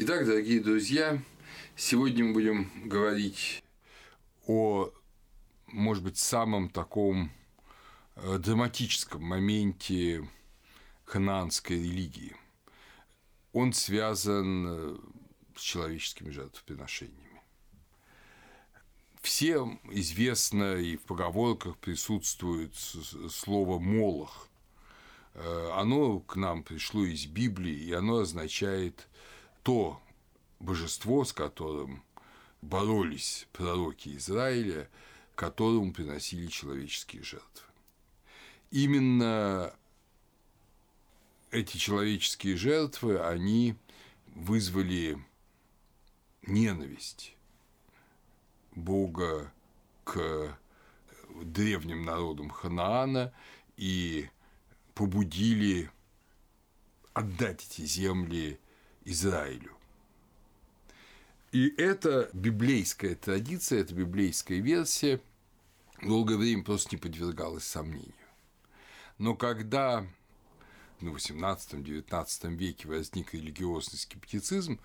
Итак, дорогие друзья, сегодня мы будем говорить о, может быть, самом таком э, драматическом моменте ханаанской религии. Он связан э, с человеческими жертвоприношениями. Всем известно и в поговорках присутствует слово «молох». Э, оно к нам пришло из Библии, и оно означает то божество, с которым боролись пророки Израиля, которому приносили человеческие жертвы. Именно эти человеческие жертвы, они вызвали ненависть Бога к древним народам Ханаана и побудили отдать эти земли Израилю. И эта библейская традиция, эта библейская версия долгое время просто не подвергалась сомнению. Но когда в XVIII-XIX веке возник религиозный скептицизм,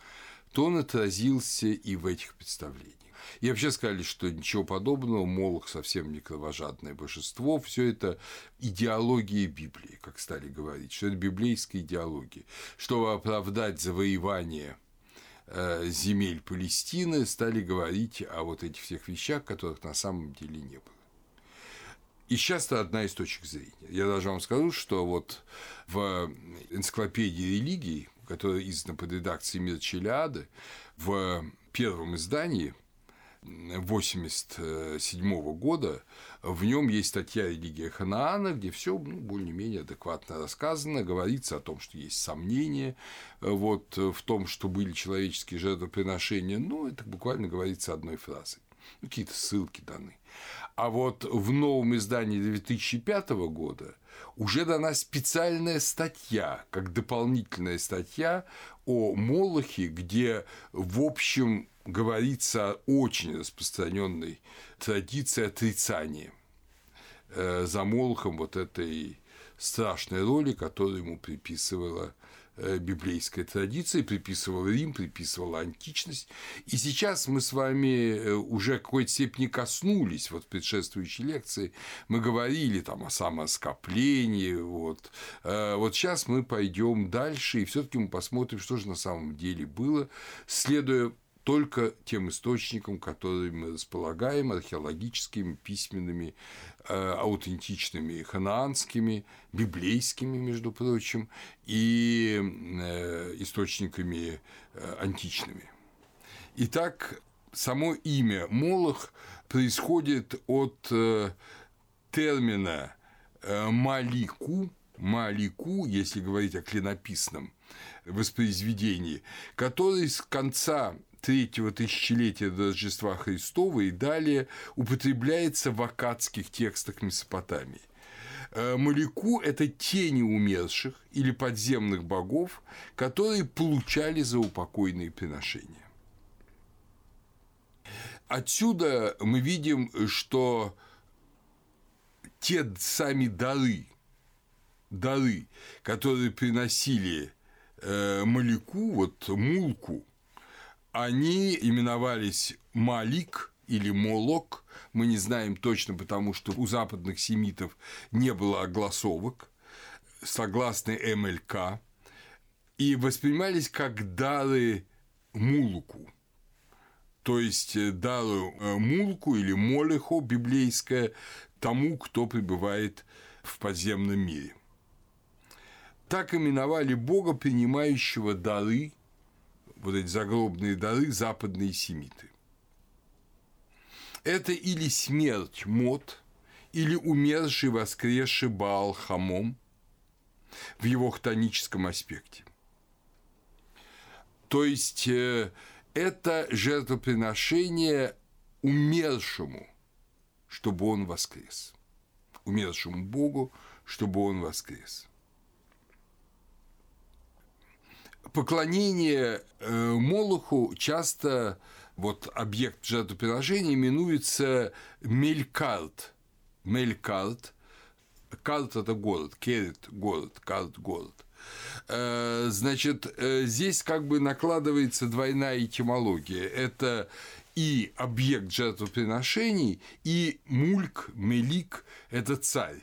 то он отразился и в этих представлениях. И вообще сказали, что ничего подобного, Молох совсем не кровожадное божество, все это идеология Библии, как стали говорить, что это библейская идеология. Чтобы оправдать завоевание э, земель Палестины, стали говорить о вот этих всех вещах, которых на самом деле не было. И сейчас это одна из точек зрения. Я даже вам скажу, что вот в энциклопедии религии, которая издана под редакцией Мир Челиады, в первом издании 1987 года, в нем есть статья «Религия Ханаана», где все ну, более-менее адекватно рассказано, говорится о том, что есть сомнения вот, в том, что были человеческие жертвоприношения, но это буквально говорится одной фразой. Ну, какие-то ссылки даны. А вот в новом издании 2005 года уже дана специальная статья, как дополнительная статья о Молохе, где, в общем, говорится о очень распространенной традиции отрицания э, за Молохом вот этой страшной роли, которую ему приписывала Э, библейской традиции, приписывал Рим, приписывал античность. И сейчас мы с вами э, уже какой-то степени коснулись, вот в предшествующей лекции мы говорили там о самоскоплении, вот. Вот сейчас мы пойдем дальше, и все таки мы посмотрим, что же на самом деле было, следуя только тем источникам, которыми мы располагаем, археологическими, письменными, э, аутентичными, ханаанскими, библейскими, между прочим, и э, источниками э, античными. Итак, само имя Молох происходит от термина «малику», «малику», если говорить о клинописном воспроизведении, который с конца третьего тысячелетия до Рождества Христова и далее употребляется в акадских текстах Месопотамии. Э, Маляку – это тени умерших или подземных богов, которые получали заупокойные приношения. Отсюда мы видим, что те сами дары, дары, которые приносили э, Маляку, вот Мулку, они именовались Малик или Молок, мы не знаем точно, потому что у западных семитов не было огласовок, согласны МЛК, и воспринимались как дары Мулку, то есть э, дары э, Мулку или Молехо библейское тому, кто пребывает в подземном мире. Так именовали Бога, принимающего дары вот эти загробные дары западные семиты. Это или смерть Мод, или умерший воскресший Баал Хамом в его хтоническом аспекте. То есть э, это жертвоприношение умершему, чтобы он воскрес. Умершему Богу, чтобы он воскрес. Поклонение э, Молоху часто вот объект жертвоприношения именуется Мелькарт. Мелькарт. Карт – это город, Керет – город, Карт – город. Э, значит, э, здесь как бы накладывается двойная этимология. Это и объект жертвоприношений, и мульк, мелик – это царь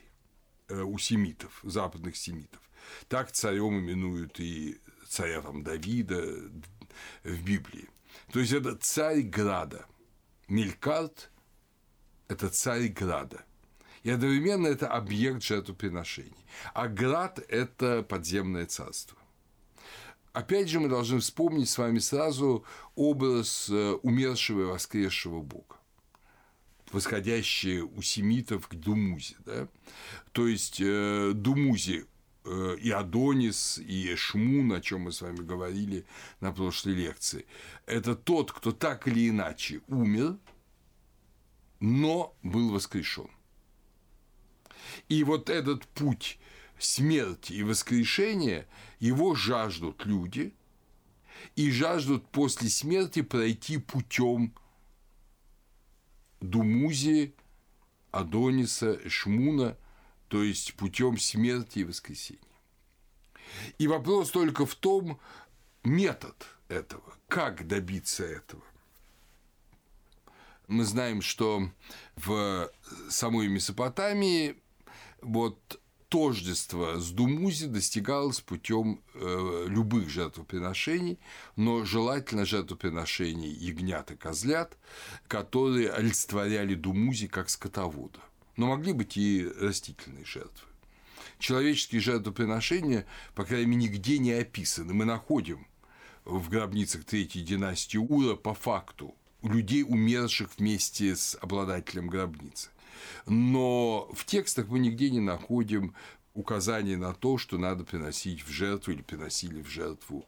э, у семитов, западных семитов. Так царем именуют и царя там, Давида в Библии. То есть это царь Града. Мелькарт – это царь Града. И одновременно это объект жертвоприношений. А Град – это подземное царство. Опять же, мы должны вспомнить с вами сразу образ э, умершего и воскресшего Бога восходящие у семитов к Думузе. Да? То есть э, Думузе э, и Адонис, и Эшмун, о чем мы с вами говорили на прошлой лекции, это тот, кто так или иначе умер, но был воскрешен. И вот этот путь смерти и воскрешения, его жаждут люди и жаждут после смерти пройти путем Думузи, Адониса, Шмуна, то есть путем смерти и воскресения. И вопрос только в том, метод этого, как добиться этого. Мы знаем, что в самой Месопотамии вот тождество с Думузи достигалось путем э, любых жертвоприношений, но желательно жертвоприношений ягнят и козлят, которые олицетворяли Думузи как скотовода. Но могли быть и растительные жертвы. Человеческие жертвоприношения, по крайней мере, нигде не описаны. Мы находим в гробницах третьей династии Ура по факту людей, умерших вместе с обладателем гробницы. Но в текстах мы нигде не находим указаний на то, что надо приносить в жертву или приносили в жертву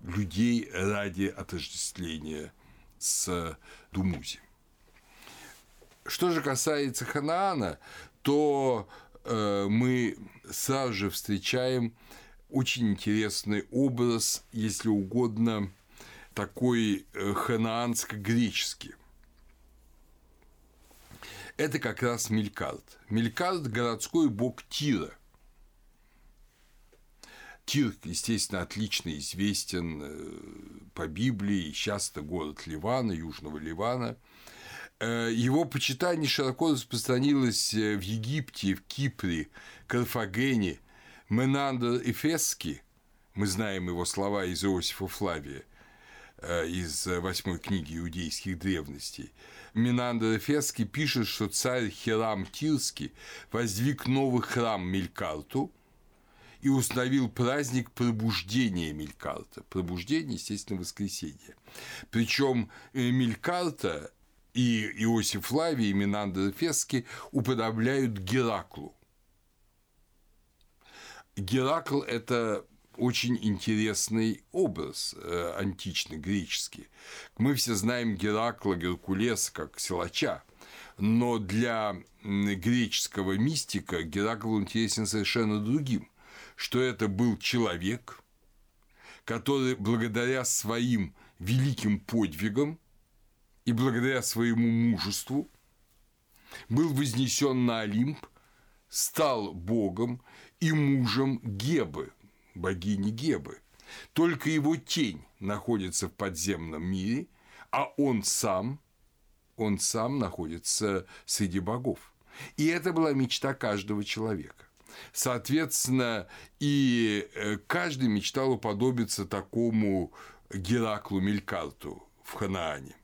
людей ради отождествления с Думузи. Что же касается Ханаана, то э, мы сразу же встречаем очень интересный образ, если угодно, такой э, ханаанско-греческий это как раз Мелькарт. Мелькарт – городской бог Тира. Тир, естественно, отлично известен э, по Библии, сейчас это город Ливана, Южного Ливана. Э, его почитание широко распространилось э, в Египте, в Кипре, Карфагене, Менандр Эфесский, мы знаем его слова из Иосифа Флавия, из восьмой книги иудейских древностей – Минандр Эфесский пишет, что царь Хирам Тирский воздвиг новый храм Мелькарту и установил праздник пробуждения Мелькарта. Пробуждение, естественно, воскресенье. Причем э, Мелькарта и Иосиф Лавий, и Минандр Эфесский уподобляют Гераклу. Геракл – это очень интересный образ э, античный, греческий. Мы все знаем Геракла, Геркулеса как силача, но для греческого мистика Геракл интересен совершенно другим, что это был человек, который благодаря своим великим подвигам и благодаря своему мужеству был вознесен на Олимп, стал богом и мужем Гебы – богини Гебы. Только его тень находится в подземном мире, а он сам, он сам находится среди богов. И это была мечта каждого человека. Соответственно, и э, каждый мечтал уподобиться такому Гераклу Мелькарту в Ханаане.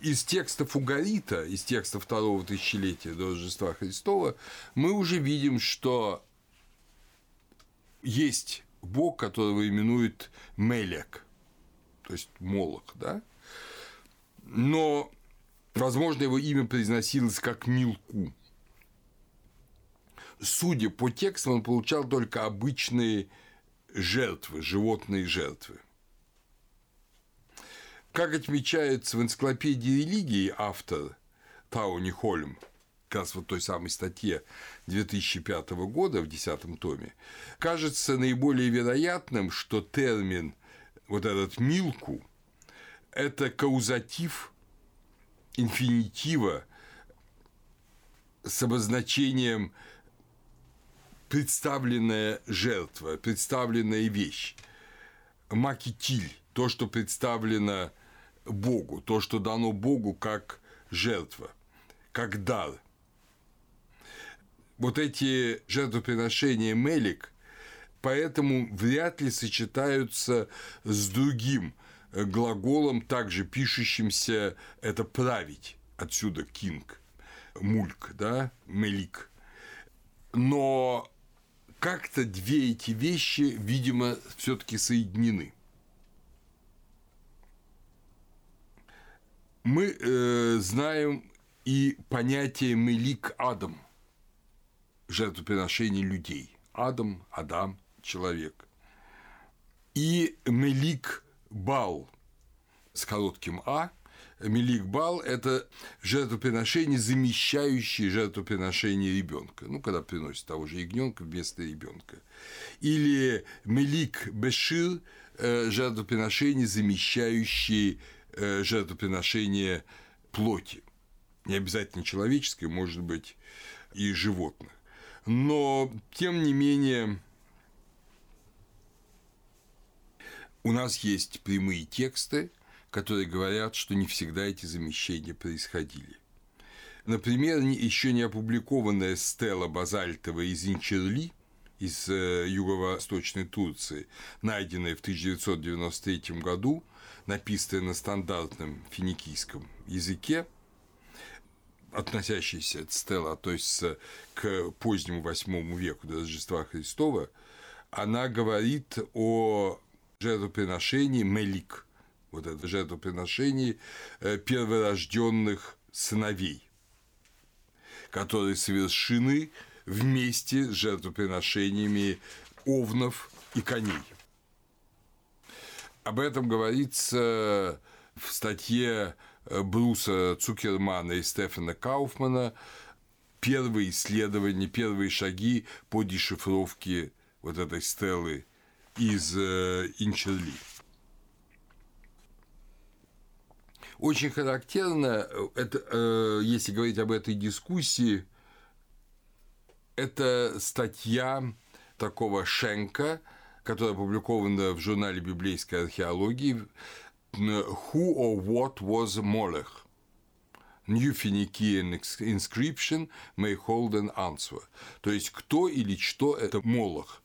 Из текста Фугарита, из текста второго тысячелетия до Рождества Христова, мы уже видим, что есть бог, которого именуют Мелек, то есть Молох, да? Но, возможно, его имя произносилось как Милку. Судя по текстам, он получал только обычные жертвы, животные жертвы. Как отмечается в энциклопедии религии автор Тауни Хольм – как раз вот той самой статье 2005 года в 10 томе, кажется наиболее вероятным, что термин вот этот «милку» – это каузатив инфинитива с обозначением представленная жертва, представленная вещь. Макитиль, то, что представлено Богу, то, что дано Богу как жертва, как дар. Вот эти жертвоприношения Мелик поэтому вряд ли сочетаются с другим глаголом, также пишущимся это править, отсюда кинг, мульк, да, мелик. Но как-то две эти вещи, видимо, все-таки соединены. Мы э, знаем и понятие Мелик Адам, жертвоприношение людей. Адам, Адам, человек. И Мелик Бал с коротким А. Мелик Бал – это жертвоприношение, замещающее жертвоприношение ребенка. Ну, когда приносят того же ягненка вместо ребенка. Или Мелик Бешир э, – жертвоприношение, замещающее жертвоприношение плоти. Не обязательно человеческой, может быть, и животных. Но, тем не менее, у нас есть прямые тексты, которые говорят, что не всегда эти замещения происходили. Например, еще не опубликованная стела базальтовая из Инчерли из э, юго-восточной Турции, найденная в 1993 году, написанная на стандартном финикийском языке, относящаяся от стела относится к позднему восьмому веку до Рождества Христова, она говорит о жертвоприношении Мелик, вот это жертвоприношение э, перворожденных сыновей, которые совершены вместе с жертвоприношениями овнов и коней. Об этом говорится в статье э, Бруса Цукермана и Стефана Кауфмана первые исследования, первые шаги по дешифровке вот этой стелы из э, Инчерли. Очень характерно, э, это, если говорить об этой дискуссии, это статья такого Шенка, которая опубликована в журнале библейской археологии «Who or what was Molech?» New Phoenician inscription may hold an answer. То есть, кто или что это Молох.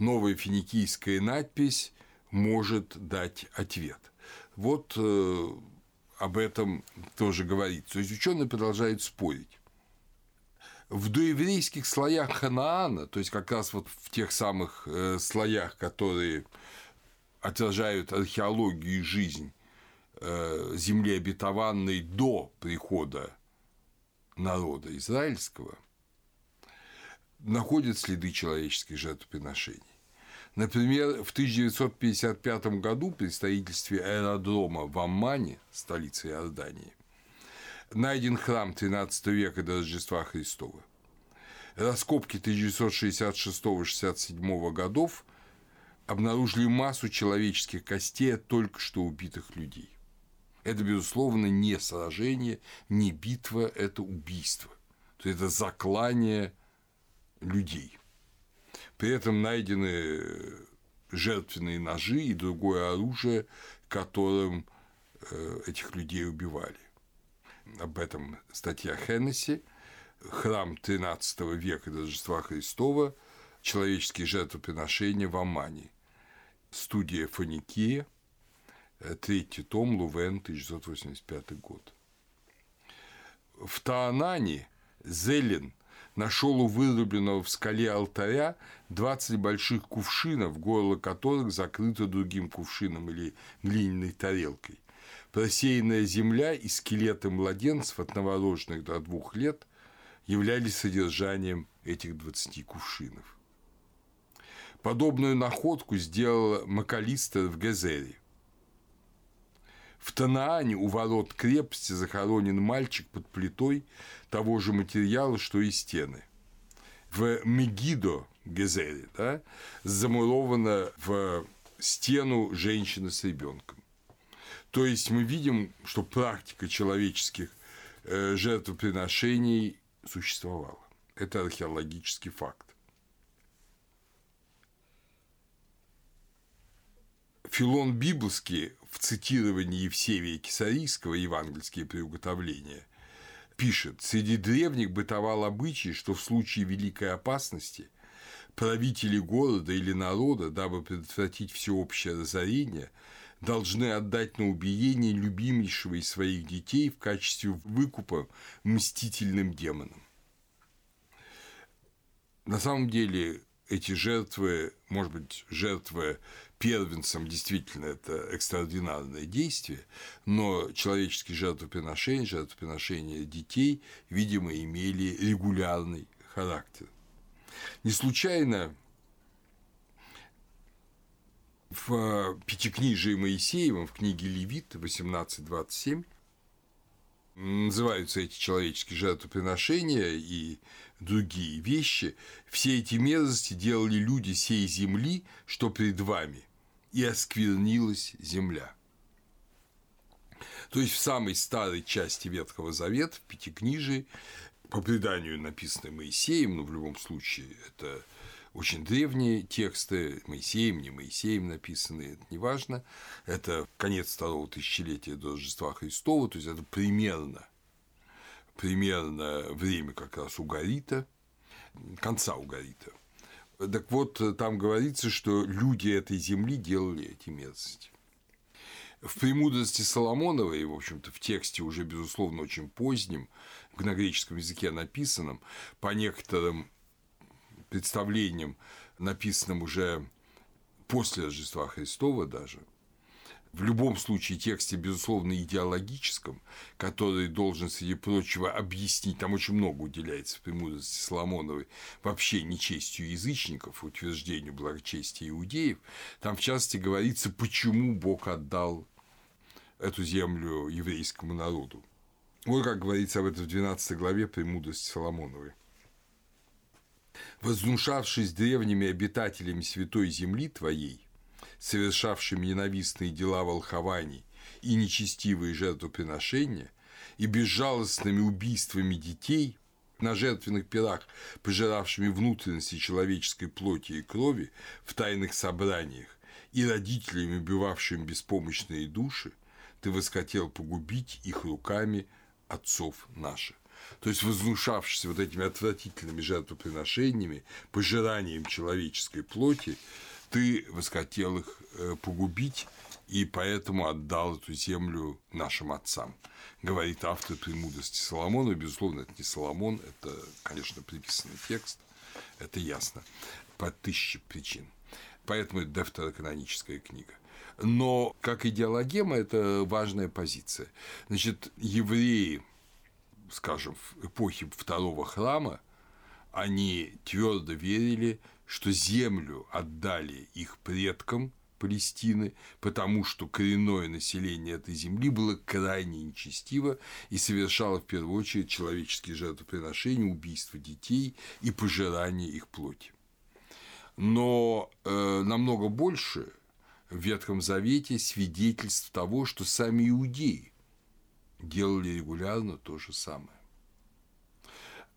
Новая финикийская надпись может дать ответ. Вот об этом тоже говорится. То есть ученые продолжают спорить. В доеврейских слоях Ханаана, то есть как раз вот в тех самых э, слоях, которые отражают археологию и жизнь э, земли обетованной до прихода народа израильского, находят следы человеческих жертвоприношений. Например, в 1955 году при строительстве аэродрома в Аммане, столице Иордании, найден храм XIII века до Рождества Христова. Раскопки 1966-67 годов обнаружили массу человеческих костей от только что убитых людей. Это, безусловно, не сражение, не битва, это убийство. То есть это заклание людей – при этом найдены жертвенные ножи и другое оружие, которым э, этих людей убивали. Об этом статья Хеннесси, храм XIII века Рождества Христова, человеческие жертвоприношения в Амане, студия Фоникия, третий том, Лувен, 1985 год. В Таанане Зелен – нашел у вырубленного в скале алтаря 20 больших кувшинов, горло которых закрыто другим кувшином или глиняной тарелкой. Просеянная земля и скелеты младенцев от новорожденных до двух лет являлись содержанием этих 20 кувшинов. Подобную находку сделал Макалистер в Гезере. В Танаане у ворот крепости захоронен мальчик под плитой того же материала, что и стены. В Мегидо, Гезере, да, замурована в стену женщина с ребенком. То есть мы видим, что практика человеческих э, жертвоприношений существовала. Это археологический факт. Филон Библский в цитировании Евсевия Кисарийского «Евангельские приуготовления» пишет, «Среди древних бытовал обычай, что в случае великой опасности правители города или народа, дабы предотвратить всеобщее разорение, должны отдать на убиение любимейшего из своих детей в качестве выкупа мстительным демонам. На самом деле эти жертвы, может быть, жертвы первенцам действительно это экстраординарное действие, но человеческие жертвоприношения, жертвоприношения детей, видимо, имели регулярный характер. Не случайно в Пятикнижии Моисеевом, в книге Левит 18.27 называются эти человеческие жертвоприношения и другие вещи, все эти мерзости делали люди сей земли, что пред вами, и осквернилась земля. То есть в самой старой части Ветхого Завета, в Пятикнижии, по преданию написанной Моисеем, но в любом случае это очень древние тексты, Моисеем, не Моисеем написанные, это неважно, это конец второго тысячелетия до Рождества Христова, то есть это примерно примерно время как раз угарита, конца угарита. Так вот, там говорится, что люди этой земли делали эти мерзости. В «Премудрости Соломоновой», в общем-то, в тексте уже, безусловно, очень позднем, на греческом языке написанном, по некоторым представлениям, написанным уже после Рождества Христова даже – в любом случае тексте, безусловно, идеологическом, который должен, среди прочего, объяснить, там очень много уделяется в премудрости Соломоновой, вообще нечестью язычников, утверждению благочестия иудеев, там в частности говорится, почему Бог отдал эту землю еврейскому народу. Вот как говорится об этом в 12 главе премудрости Соломоновой. «Вознушавшись древними обитателями святой земли твоей, совершавшими ненавистные дела волхований и нечестивые жертвоприношения, и безжалостными убийствами детей на жертвенных пирах, пожиравшими внутренности человеческой плоти и крови в тайных собраниях, и родителями, убивавшими беспомощные души, ты восхотел погубить их руками отцов наших. То есть, вознушавшись вот этими отвратительными жертвоприношениями, пожиранием человеческой плоти, ты восхотел их э, погубить, и поэтому отдал эту землю нашим отцам. Говорит автор премудрости Соломона. Безусловно, это не Соломон, это, конечно, приписанный текст, это ясно, по тысяче причин. Поэтому это дефтероканоническая книга. Но как идеологема это важная позиция. Значит, евреи, скажем, в эпохе второго храма, они твердо верили, что землю отдали их предкам Палестины, потому что коренное население этой земли было крайне нечестиво и совершало в первую очередь человеческие жертвоприношения, убийство детей и пожирание их плоти. Но э, намного больше в Ветхом Завете свидетельств того, что сами иудеи делали регулярно то же самое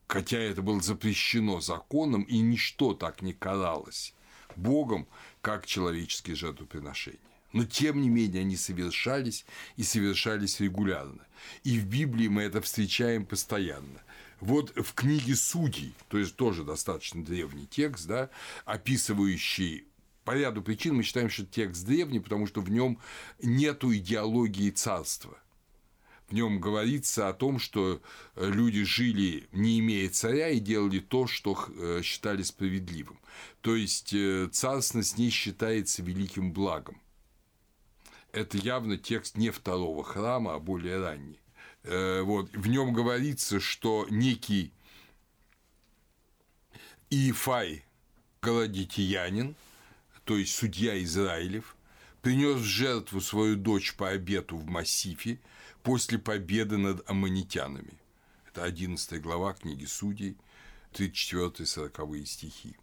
хотя это было запрещено законом, и ничто так не каралось Богом, как человеческие жертвоприношения. Но, тем не менее, они совершались и совершались регулярно. И в Библии мы это встречаем постоянно. Вот в книге Судей, то есть тоже достаточно древний текст, да, описывающий по ряду причин мы считаем, что текст древний, потому что в нем нет идеологии царства – в нем говорится о том, что э, люди жили, не имея царя, и делали то, что э, считали справедливым. То есть э, царственность не считается великим благом. Это явно текст не второго храма, а более ранний. Вот. В нем говорится, что некий Иефай Голодитянин, то есть судья Израилев, принес в жертву свою дочь по обету в Массифе, после победы над аммонитянами. Это 11 глава книги Судей, 34-40 стихи.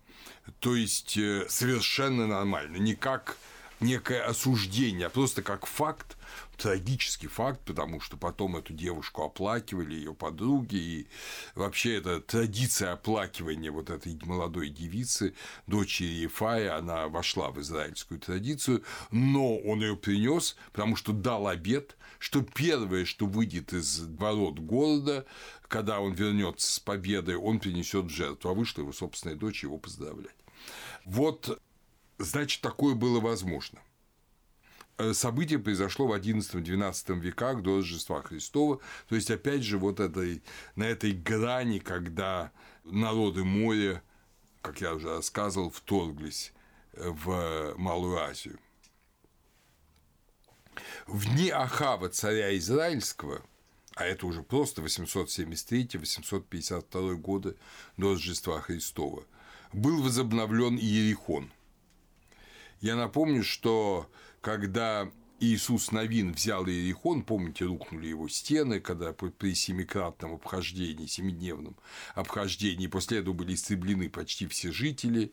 То есть э, совершенно нормально, не как некое осуждение, а просто как факт, трагический факт, потому что потом эту девушку оплакивали ее подруги, и вообще эта традиция оплакивания вот этой молодой девицы, дочери Ефая, она вошла в израильскую традицию, но он ее принес, потому что дал обед, что первое, что выйдет из ворот города, когда он вернется с победой, он принесет жертву, а вышла его собственная дочь его поздравлять. Вот, значит, такое было возможно – событие произошло в XI-XII веках до Рождества Христова. То есть, опять же, вот этой, на этой грани, когда народы моря, как я уже рассказывал, вторглись э, в Малую Азию. В дни Ахава, царя Израильского, а это уже просто 873-852 годы до Рождества Христова, был возобновлен Иерихон. Я напомню, что когда Иисус Новин взял Иерихон, помните, рухнули его стены, когда при семикратном обхождении, семидневном обхождении, после этого были истреблены почти все жители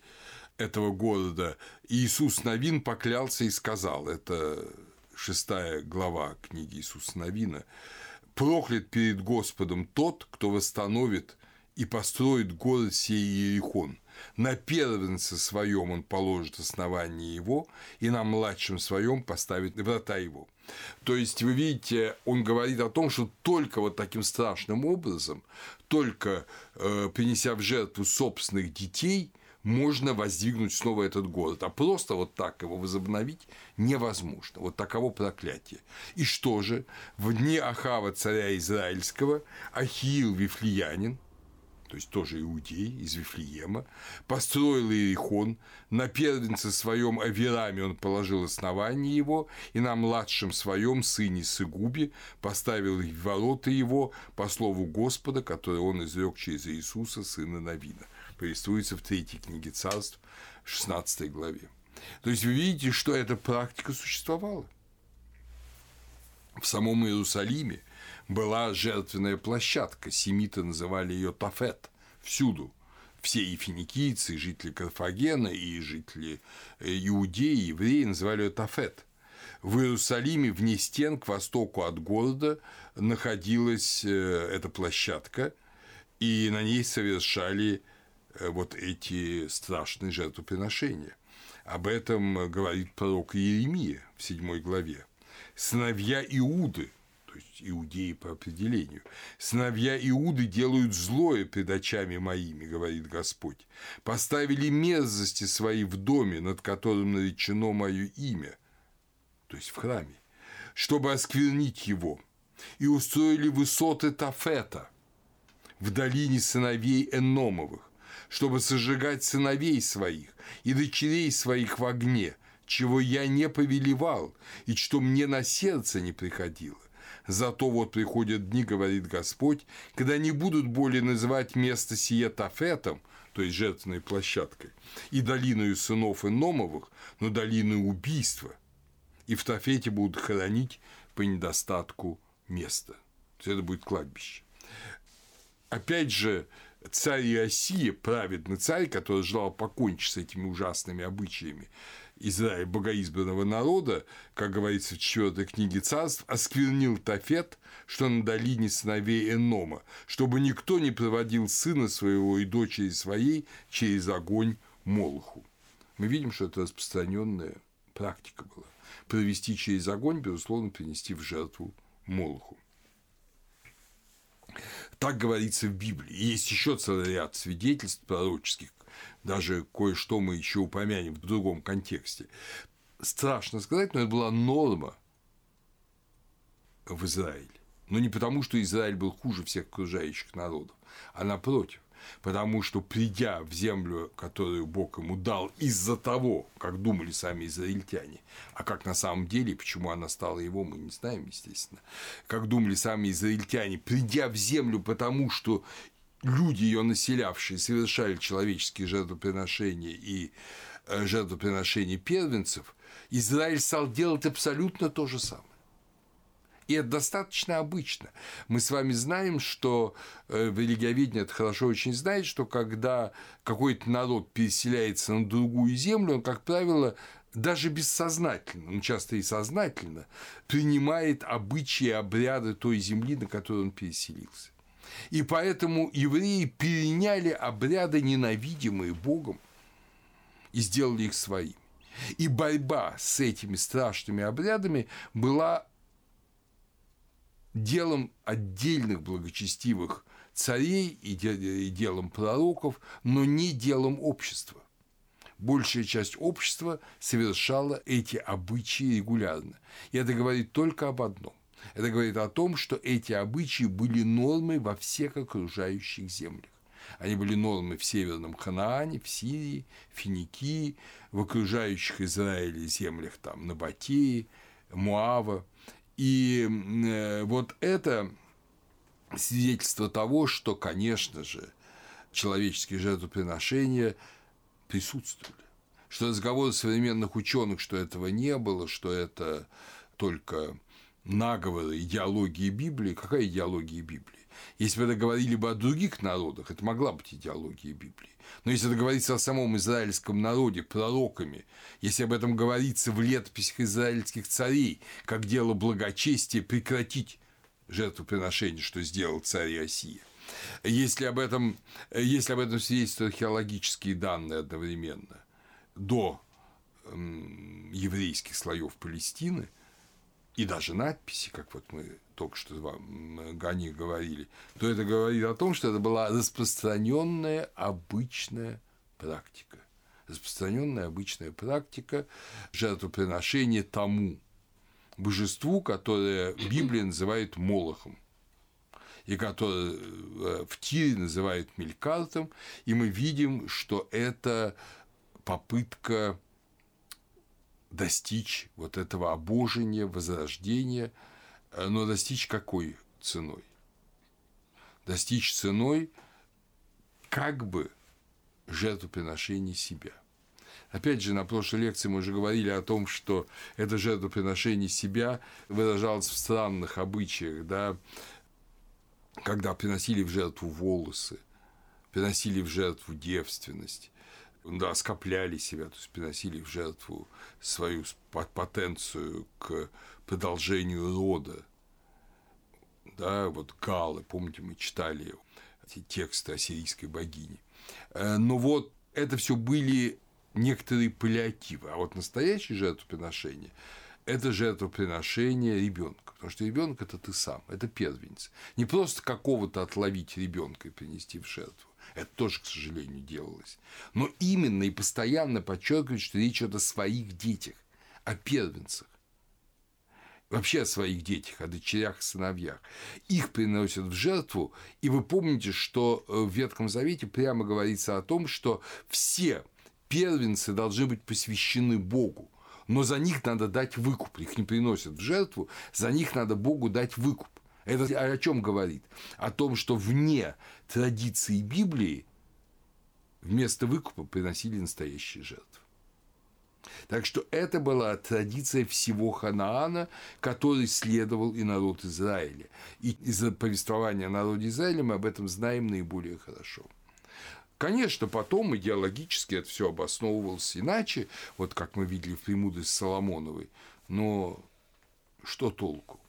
этого города, Иисус Новин поклялся и сказал, это шестая глава книги Иисуса Новина, «Проклят перед Господом тот, кто восстановит и построит город сей Иерихон, на первенце своем он положит основание его, и на младшем своем поставит врата его. То есть, вы видите, он говорит о том, что только вот таким страшным образом, только э, принеся в жертву собственных детей, можно воздвигнуть снова этот город. А просто вот так его возобновить невозможно. Вот таково проклятие. И что же? В дни Ахава, царя Израильского, Ахиил Вифлеянин, то есть тоже иудей из Вифлеема, построил Иерихон, на первенце своем Авераме он положил основание его, и на младшем своем сыне Сыгубе поставил ворота его по слову Господа, которое он изрек через Иисуса, сына Навина. Повествуется в третьей книге царств, 16 главе. То есть вы видите, что эта практика существовала. В самом Иерусалиме была жертвенная площадка, семиты называли ее Тафет, всюду. Все и финикийцы, и жители Карфагена, и жители э, Иудеи, евреи называли ее Тафет. В Иерусалиме вне стен к востоку от города находилась э, эта площадка, и на ней совершали э, вот эти страшные жертвоприношения. Об этом говорит пророк Иеремия в седьмой главе. «Сыновья Иуды, есть иудеи по определению. «Сыновья Иуды делают злое пред очами моими, — говорит Господь, — поставили мерзости свои в доме, над которым наречено мое имя, то есть в храме, чтобы осквернить его, и устроили высоты Тафета в долине сыновей Эномовых, чтобы сожигать сыновей своих и дочерей своих в огне, чего я не повелевал и что мне на сердце не приходило. Зато вот приходят дни, говорит Господь, когда не будут более называть место сие Тафетом, то есть жертвенной площадкой, и долиною сынов Иномовых, но долиной убийства. И в Тафете будут хоронить по недостатку места. То есть это будет кладбище. Опять же, царь Иосия, праведный царь, который желал покончить с этими ужасными обычаями, Израиля, богоизбранного народа, как говорится в четвертой книге царств, осквернил Тафет, что на долине сыновей Энома, чтобы никто не проводил сына своего и дочери своей через огонь Молоху. Мы видим, что это распространенная практика была. Провести через огонь, безусловно, принести в жертву Молоху. Так говорится в Библии. есть еще целый ряд свидетельств пророческих, даже кое-что мы еще упомянем в другом контексте. Страшно сказать, но это была норма в Израиле. Но не потому, что Израиль был хуже всех окружающих народов, а напротив, потому что придя в землю, которую Бог ему дал из-за того, как думали сами израильтяне, а как на самом деле, почему она стала его, мы не знаем, естественно, как думали сами израильтяне, придя в землю, потому что люди, ее населявшие, совершали человеческие жертвоприношения и э, жертвоприношения первенцев, Израиль стал делать абсолютно то же самое. И это достаточно обычно. Мы с вами знаем, что э, в религиоведении это хорошо очень знает, что когда какой-то народ переселяется на другую землю, он, как правило, даже бессознательно, ну часто и сознательно, принимает обычаи и обряды той земли, на которой он переселился. И поэтому евреи переняли обряды, ненавидимые Богом, и сделали их своими. И борьба с этими страшными обрядами была делом отдельных благочестивых царей и делом пророков, но не делом общества. Большая часть общества совершала эти обычаи регулярно. И это говорит только об одном. Это говорит о том, что эти обычаи были нормой во всех окружающих землях. Они были нормой в Северном Ханаане, в Сирии, Финикии, в окружающих Израиле землях, там, Набатеи, Муава. И э, вот это свидетельство того, что, конечно же, человеческие жертвоприношения присутствовали. Что разговоры современных ученых, что этого не было, что это только наговоры идеологии Библии. Какая идеология Библии? Если бы это говорили бы о других народах, это могла быть идеология Библии. Но если это говорится о самом израильском народе, пророками, если об этом говорится в летописях израильских царей, как дело благочестия прекратить жертвоприношение, что сделал царь Иосия, если об этом, если об этом свидетельствуют археологические данные одновременно до еврейских слоев Палестины – и даже надписи, как вот мы только что вам них говорили, то это говорит о том, что это была распространенная обычная практика. Распространенная обычная практика жертвоприношения тому божеству, которое Библия называет Молохом и которое э, в Тире называют Мелькартом, и мы видим, что это попытка достичь вот этого обожения, возрождения, э, но достичь какой ценой? Достичь ценой как бы жертвоприношения себя. Опять же, на прошлой лекции мы уже говорили о том, что это жертвоприношение себя выражалось в странных обычаях, да, когда приносили в жертву волосы, приносили в жертву девственность, да, скопляли себя, то есть приносили в жертву свою потенцию к продолжению рода. Да, вот Галы, помните, мы читали эти тексты о сирийской богине. Э, но вот это все были некоторые паллиативы, а вот настоящее жертвоприношение – это жертвоприношение ребенка, потому что ребенок это ты сам, это первенец. Не просто какого-то отловить ребенка и принести в жертву, это тоже, к сожалению, делалось. Но именно и постоянно подчеркивают, что речь идет о своих детях, о первенцах. Вообще о своих детях, о дочерях и сыновьях. Их приносят в жертву, и вы помните, что э, в Ветхом Завете прямо говорится о том, что все первенцы должны быть посвящены Богу, но за них надо дать выкуп. Их не приносят в жертву, за них надо Богу дать выкуп. Это о чем говорит? О том, что вне традиции Библии вместо выкупа приносили настоящие жертвы. Так что это была традиция всего Ханаана, который следовал и народ Израиля. И из повествования о народе Израиля мы об этом знаем наиболее хорошо. Конечно, потом идеологически это все обосновывалось иначе, вот как мы видели в «Премудрости Соломоновой», но что толку?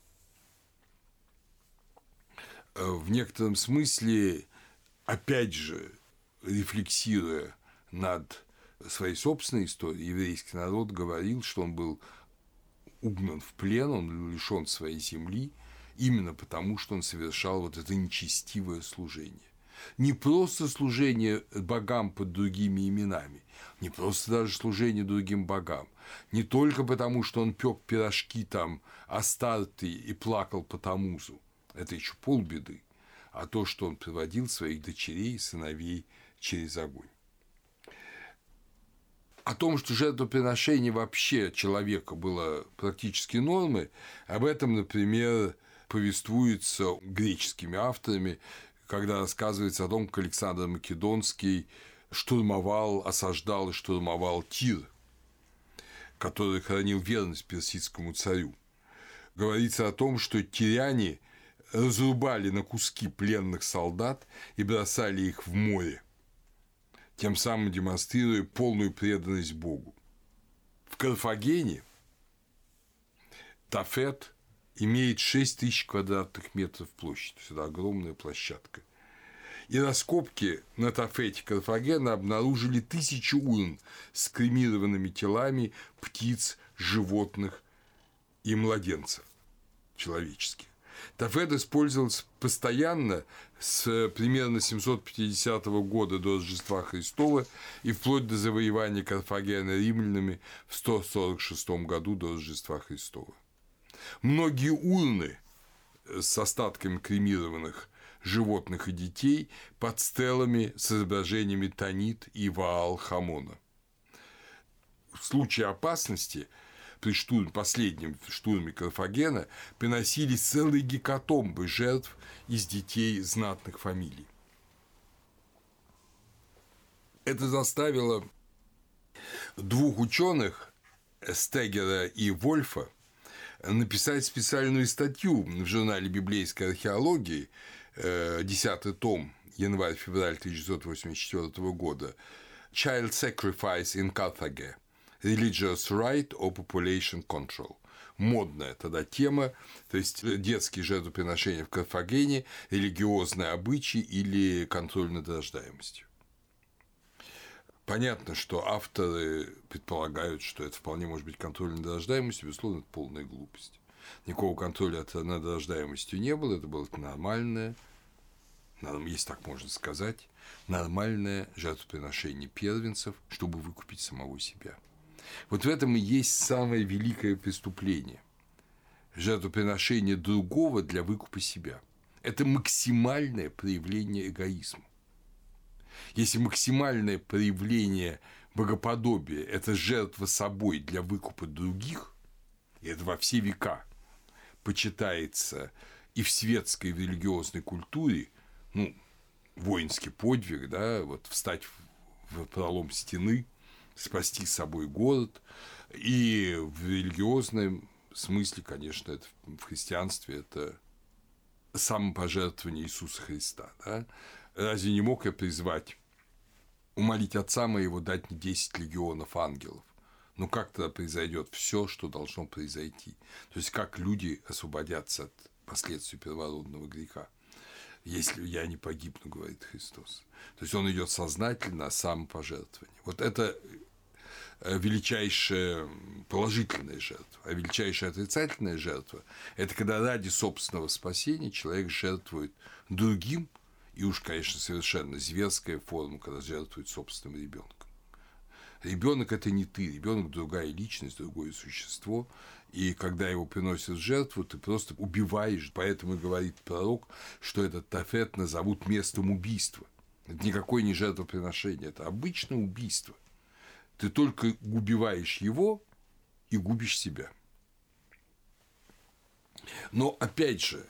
Э, в некотором смысле, опять же, рефлексируя над своей собственной историей, еврейский народ говорил, что он был угнан в плен, он лишен своей земли, именно потому, что он совершал вот это нечестивое служение. Не просто служение богам под другими именами, не просто даже служение другим богам, не только потому, что он пек пирожки там Астарты и плакал по Тамузу, это еще полбеды, а то, что он приводил своих дочерей и сыновей через огонь. О том, что жертвоприношение вообще человека было практически нормой, об этом, например, повествуется греческими авторами, когда рассказывается о том, как Александр Македонский штурмовал, осаждал и штурмовал Тир, который хранил верность персидскому царю. Говорится о том, что тиряне – разрубали на куски пленных солдат и бросали их в море, тем самым демонстрируя полную преданность Богу. В Карфагене Тафет имеет 6 тысяч квадратных метров есть это огромная площадка. И раскопки на Тафете Карфагена обнаружили тысячи урн с кремированными телами птиц, животных и младенцев человеческих. Тафет использовался постоянно с примерно 750 года до Рождества Христова и вплоть до завоевания Карфагена римлянами в 146 году до Рождества Христова. Многие урны с остатками кремированных животных и детей под стелами с изображениями Танит и Ваал Хамона. В случае опасности при штурме, последнем штурме Карфагена приносили целые гекатомбы жертв из детей знатных фамилий. Это заставило двух ученых Стегера и Вольфа написать специальную статью в журнале библейской археологии, 10 э, том, январь-февраль 1984 года, Child Sacrifice in Carthage – Religious Right or Population Control. Модная тогда тема, то есть детские жертвоприношения в Карфагене, религиозные обычаи или контроль над рождаемостью. Понятно, что авторы предполагают, что это вполне может быть контроль над рождаемостью, безусловно, это полная глупость. Никакого контроля над рождаемостью не было, это было нормальное, если так можно сказать, нормальное жертвоприношение первенцев, чтобы выкупить самого себя. Вот в этом и есть самое великое преступление – жертвоприношение другого для выкупа себя. Это максимальное проявление эгоизма. Если максимальное проявление богоподобия – это жертва собой для выкупа других, и это во все века почитается и в светской, и в религиозной культуре, ну, воинский подвиг, да, вот встать в пролом стены, спасти с собой город, и в религиозном смысле, конечно, это в христианстве это самопожертвование Иисуса Христа, да? Разве не мог я призвать, умолить Отца моего дать мне 10 легионов ангелов? Ну как тогда произойдет все, что должно произойти? То есть как люди освободятся от последствий первородного греха? Если я не погибну, говорит Христос. То есть он идет сознательно о самопожертвовании. Вот это величайшая положительная жертва, а величайшая отрицательная жертва – это когда ради собственного спасения человек жертвует другим – и уж, конечно, совершенно зверская форма, когда жертвует собственным ребенком. Ребенок это не ты, ребенок другая личность, другое существо, и когда его приносят в жертву, ты просто убиваешь. Поэтому говорит пророк, что этот тафет назовут местом убийства. Это никакое не жертвоприношение, это обычное убийство. Ты только убиваешь его и губишь себя. Но опять же,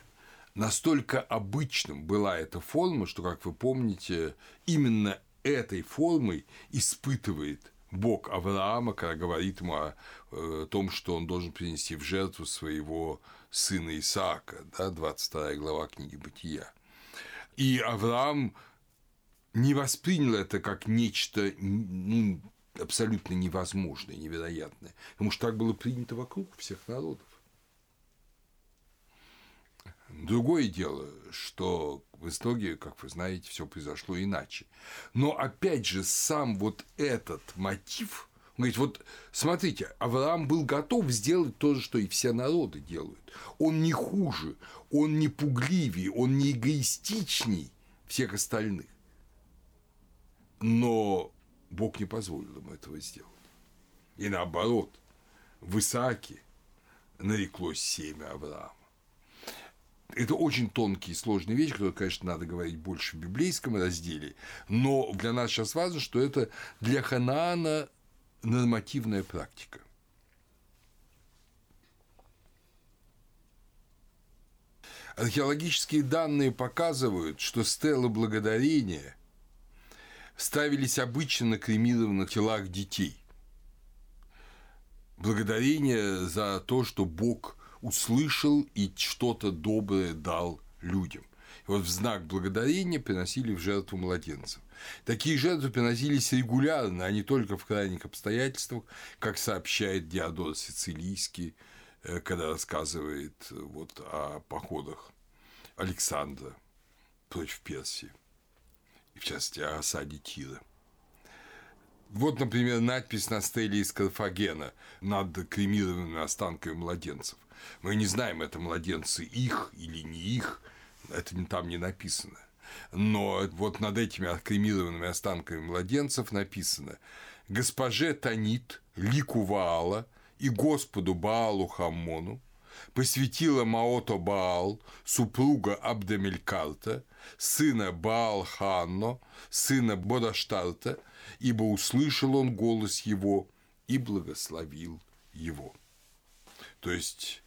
настолько обычным была эта форма, что, как вы помните, именно этой формой испытывает Бог Авраама, когда говорит ему о, о том, что он должен принести в жертву своего сына Исаака, да, 22 глава книги Бытия. И Авраам не воспринял это как нечто ну, абсолютно невозможное, невероятное, потому что так было принято вокруг всех народов. Другое дело, что в итоге, как вы знаете, все произошло иначе. Но опять же, сам вот этот мотив, он говорит, вот смотрите, Авраам был готов сделать то же, что и все народы делают. Он не хуже, он не пугливее, он не эгоистичней всех остальных. Но Бог не позволил ему этого сделать. И наоборот, в Исааке нареклось семя Авраама это очень тонкие и сложные вещи, которые, конечно, надо говорить больше в библейском разделе, но для нас сейчас важно, что это для Ханаана нормативная практика. Археологические данные показывают, что стелы благодарения ставились обычно на кремированных телах детей. Благодарение за то, что Бог услышал и что-то доброе дал людям. И вот в знак благодарения приносили в жертву младенцев. Такие жертвы приносились регулярно, а не только в крайних обстоятельствах, как сообщает Диодор Сицилийский, э, когда рассказывает э, вот о походах Александра против Персии, в частности о осаде Тира. Вот, например, надпись на стеле из Карфагена над кремированными останками младенцев. Мы не знаем, это младенцы их или не их, это там не написано. Но вот над этими кремированными останками младенцев написано «Госпоже Танит, лику Ваала и Господу Баалу Хаммону, посвятила Маото Баал, супруга Абдамелькарта, сына Баал Ханно, сына Бодаштарта, ибо услышал он голос его и благословил его. То есть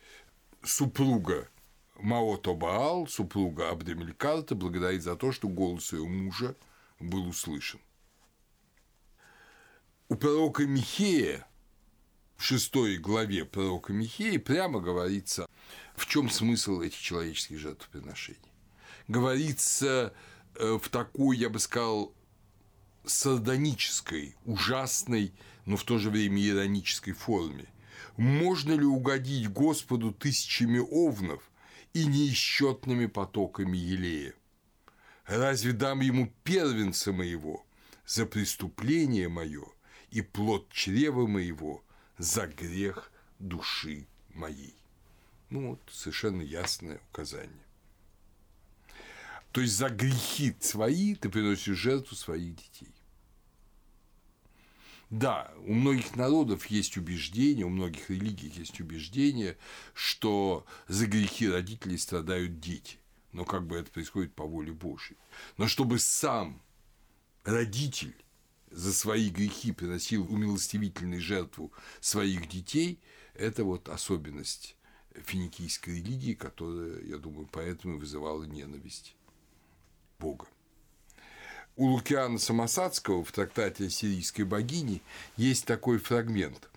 супруга Маото Баал, супруга Абдемелькарта, благодарит за то, что голос ее мужа был услышан. У пророка Михея, в шестой главе пророка Михея, прямо говорится, в чем смысл этих человеческих жертвоприношений. Говорится э, в такой, я бы сказал, сардонической, ужасной, но в то же время иронической форме. Можно ли угодить Господу тысячами овнов и неисчетными потоками елея? Разве дам ему первенца моего за преступление мое и плод чрева моего за грех души моей? Ну вот, совершенно ясное указание. То есть за грехи свои ты приносишь жертву своих детей. Да, у многих народов есть убеждение, у многих религий есть убеждение, что за грехи родителей страдают дети. Но как бы это происходит по воле Божьей. Но чтобы сам родитель за свои грехи приносил умилостивительную жертву своих детей, это вот особенность финикийской религии, которая, я думаю, поэтому вызывала ненависть Бога. У Лукиана Самосадского в трактате о сирийской богине есть такой фрагмент.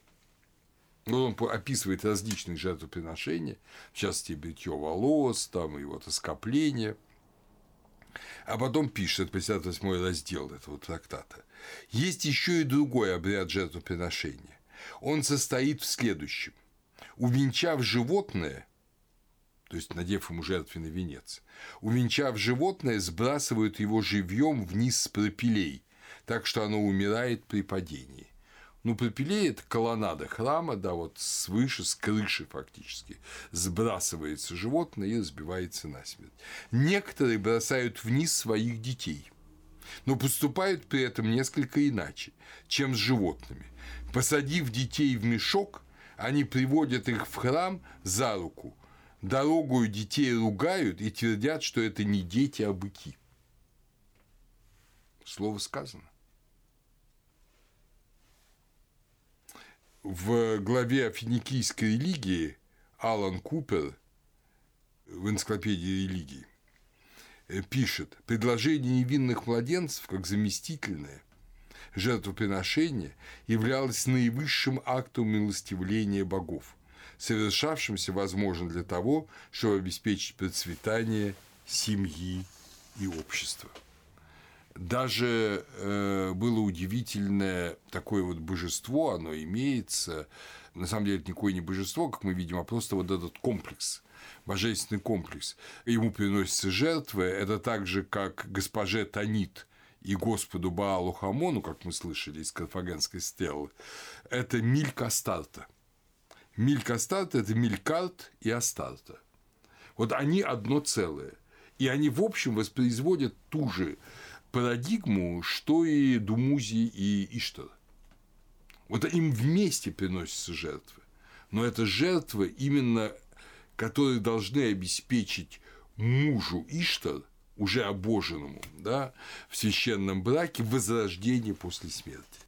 Он описывает различные жертвоприношения, в частности, бритье волос, там, и вот оскопление. А потом пишет, 58 раздел этого трактата. Есть еще и другой обряд жертвоприношения. Он состоит в следующем. Увенчав животное, то есть надев ему жертвенный венец. Увенчав животное, сбрасывают его живьем вниз с пропилей, так что оно умирает при падении. Ну, пропилей – это колоннада храма, да, вот свыше, с крыши фактически. Сбрасывается животное и разбивается насмерть. Некоторые бросают вниз своих детей, но поступают при этом несколько иначе, чем с животными. Посадив детей в мешок, они приводят их в храм за руку – дорогую детей ругают и твердят, что это не дети, а быки. Слово сказано. В главе о финикийской религии Алан Купер в энциклопедии религии пишет, предложение невинных младенцев как заместительное жертвоприношение являлось наивысшим актом милостивления богов совершавшимся, возможно, для того, чтобы обеспечить процветание семьи и общества. Даже э, было удивительное такое вот божество, оно имеется. На самом деле, это никакое не божество, как мы видим, а просто вот этот комплекс, божественный комплекс. Ему приносятся жертвы. Это так же, как госпоже Танит и Господу Баалу Хамону, как мы слышали из Карфагенской стелы, это Милька Астарта – Мильк Астарта – это Милькарт и Астарта. Вот они одно целое. И они, в общем, воспроизводят ту же парадигму, что и Думузи и Иштар. Вот им вместе приносятся жертвы. Но это жертвы именно, которые должны обеспечить мужу Иштар, уже обоженному, да, в священном браке, возрождение после смерти.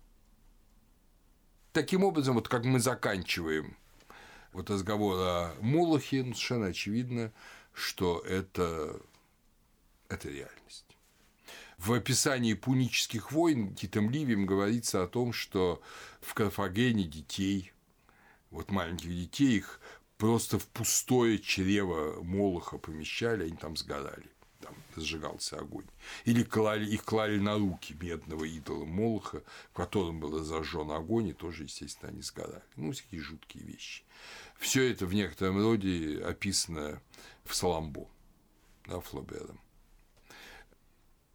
Таким образом, вот как мы заканчиваем вот разговор о Молохе, ну, совершенно очевидно, что это, это реальность. В описании пунических войн Титом Ливием говорится о том, что в Карфагене детей, вот маленьких детей, их просто в пустое чрево Молоха помещали, они там сгорали. Там разжигался огонь. Или клали, их клали на руки медного идола Молоха, в котором был зажжен огонь, и тоже, естественно, они сгорали. Ну, такие жуткие вещи. Все это в некотором роде описано в Саламбо, да, Флобером.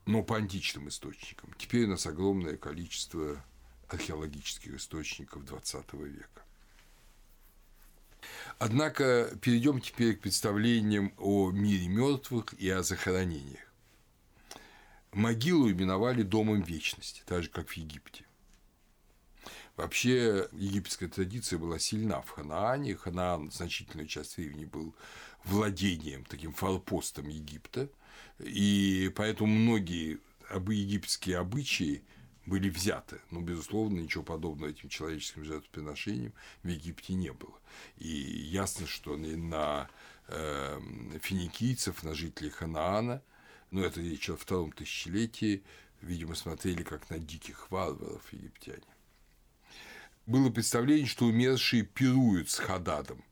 Но по античным источникам. Теперь у нас огромное количество археологических источников XX века. Однако перейдем теперь к представлениям о мире мертвых и о захоронениях. Могилу именовали домом вечности, так же как в Египте. Вообще египетская традиция была сильна в Ханаане. Ханаан значительную часть времени был владением, таким форпостом Египта. И поэтому многие египетские обычаи были взяты. Но, безусловно, ничего подобного этим человеческим жертвоприношениям в Египте не было. И ясно, что на э, финикийцев, на жителей Ханаана, ну, это речь о втором тысячелетии, видимо, смотрели как на диких варваров египтяне. Было представление, что умершие пируют с Хададом.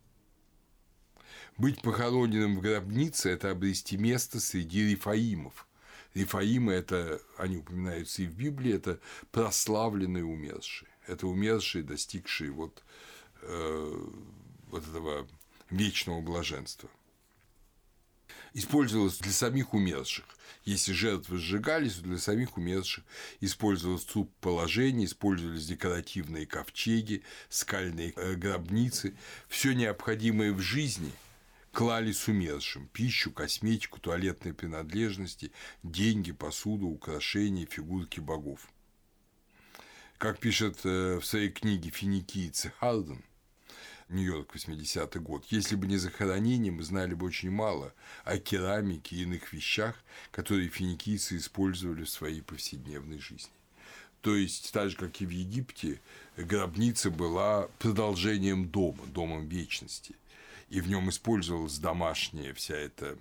Быть похороненным в гробнице – это обрести место среди рифаимов – Рифаимы – это, они упоминаются и в Библии, это прославленные умершие. Это умершие, достигшие вот, э, вот этого вечного блаженства. Использовалось для самих умерших. Если жертвы сжигались, то для самих умерших использовалось труп положения, использовались декоративные ковчеги, скальные э, гробницы. Все необходимое в жизни – клали с умершим пищу, косметику, туалетные принадлежности, деньги, посуду, украшения, фигурки богов. Как пишет э, в своей книге финикийцы Харден, Нью-Йорк, 80-й год. Если бы не захоронение, мы знали бы очень мало о керамике и иных вещах, которые финикийцы использовали в своей повседневной жизни. То есть, так же, как и в Египте, гробница была продолжением дома, домом вечности и в нем использовалась домашняя вся эта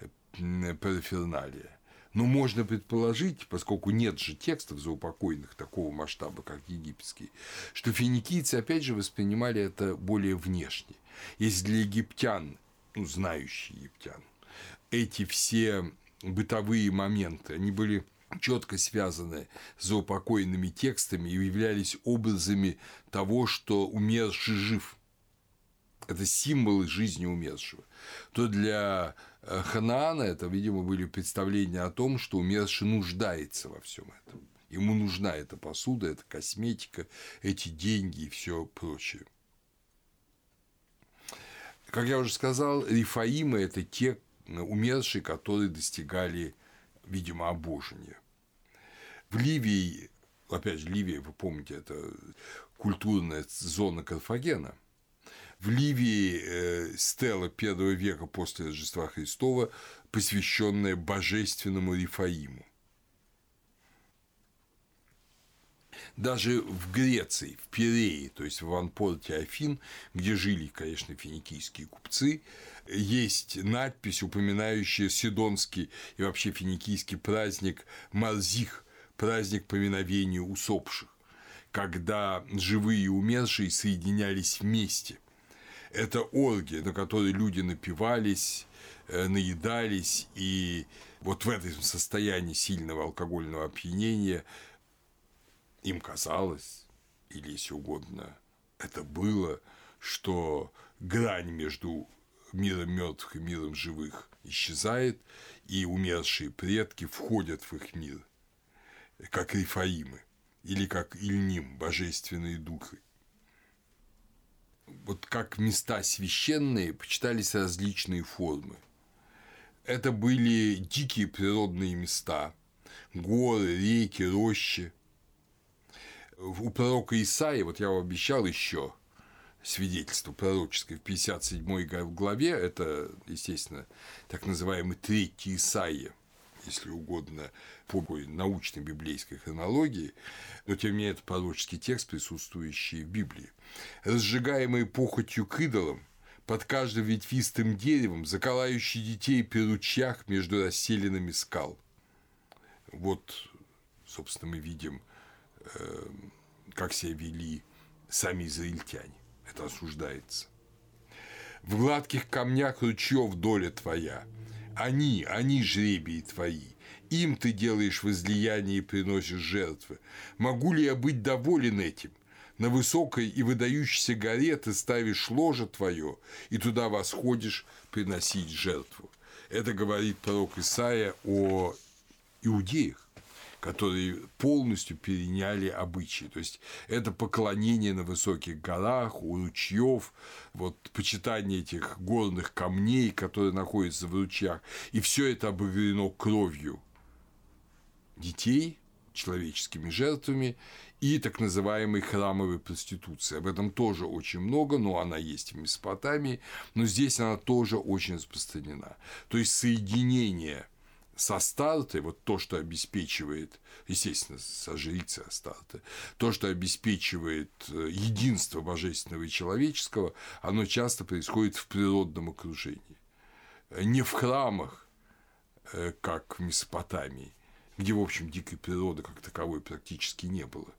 э, параферналия. Но можно предположить, поскольку нет же текстов заупокойных такого масштаба, как египетский, что финикийцы, опять же, воспринимали это более внешне. Если для египтян, ну, знающих египтян, эти все бытовые моменты, они были четко связаны с заупокойными текстами и являлись образами того, что умерший жив – это символы жизни умершего, то для э, Ханаана это, видимо, были представления о том, что умерший нуждается во всем этом. Ему нужна эта посуда, эта косметика, эти деньги и все прочее. Как я уже сказал, рифаимы – это те умершие, которые достигали, видимо, обожения. В Ливии, опять же, Ливия, вы помните, это культурная зона Карфагена – в Ливии э, стела первого века после Рождества Христова, посвященная божественному Рифаиму. Даже в Греции, в Пирее, то есть в аванпорте Афин, где жили, конечно, финикийские купцы, есть надпись, упоминающая сидонский и вообще финикийский праздник Марзих, праздник поминовения усопших, когда живые и умершие соединялись вместе – это оргия, на которой люди напивались, э, наедались, и вот в этом состоянии сильного алкогольного опьянения им казалось, или если угодно, это было, что грань между миром мертвых и миром живых исчезает, и умершие предки входят в их мир, как рифаимы или как Ильним, божественные духи вот как места священные, почитались различные формы. Это были дикие природные места, горы, реки, рощи. У пророка Исаия, вот я вам обещал еще свидетельство пророческое в 57 главе, это, естественно, так называемый третий Исаия, если угодно, по научной библейской хронологии, но тем не менее это пророческий текст, присутствующий в Библии. Разжигаемые похотью к идолам, под каждым ветвистым деревом, заколающий детей при ручьях между расселенными скал. Вот, собственно, мы видим, э, как себя вели сами израильтяне. Это осуждается. В гладких камнях ручьев доля твоя, Они, они жребии твои. Им ты делаешь возлияние и приносишь жертвы. Могу ли я быть доволен этим? На высокой и выдающейся горе ты ставишь ложе твое, и туда восходишь приносить жертву. Это говорит пророк Исаия о иудеях которые полностью переняли обычаи. То есть это поклонение на высоких горах, у ручьев, вот почитание этих горных камней, которые находятся в ручьях. И все это обогрено кровью детей, человеческими жертвами и так называемой храмовой проституции. Об этом тоже очень много, но она есть в Месопотамии, но здесь она тоже очень распространена. То есть соединение со стартой, вот то, что обеспечивает, естественно, со жрицы Астарты, то, что обеспечивает э, единство божественного и человеческого, оно часто происходит в природном окружении. Не в храмах, э, как в Месопотамии, где, в общем, дикой природы как таковой практически не было.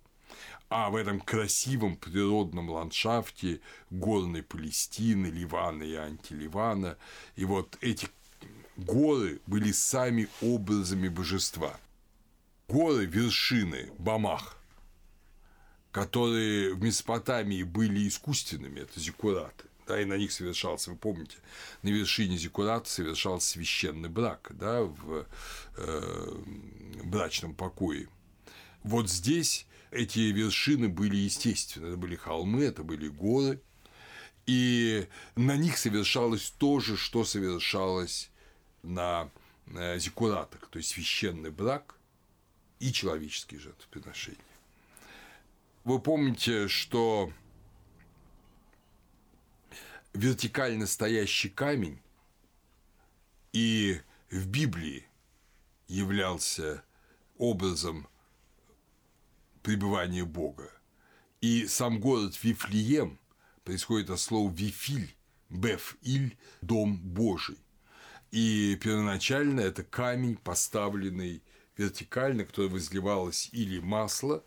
А в этом красивом природном ландшафте горной Палестины, Ливана и антиливана, и вот эти горы были сами образами божества. Горы – вершины, Бамах, которые в Месопотамии были искусственными, это зиккураты да, и на них совершался, вы помните, на вершине зиккурата совершался священный брак, да, в э, брачном покое. Вот здесь эти вершины были естественны, это были холмы, это были горы, и на них совершалось то же, что совершалось на э, зиккуратах, то есть священный брак и человеческие жертвоприношения. Вы помните, что вертикально стоящий камень и в Библии являлся образом пребывания Бога. И сам город Вифлеем происходит от слова «вифиль», «беф-иль», «дом Божий». И первоначально это камень, поставленный вертикально, который возливалось или масло,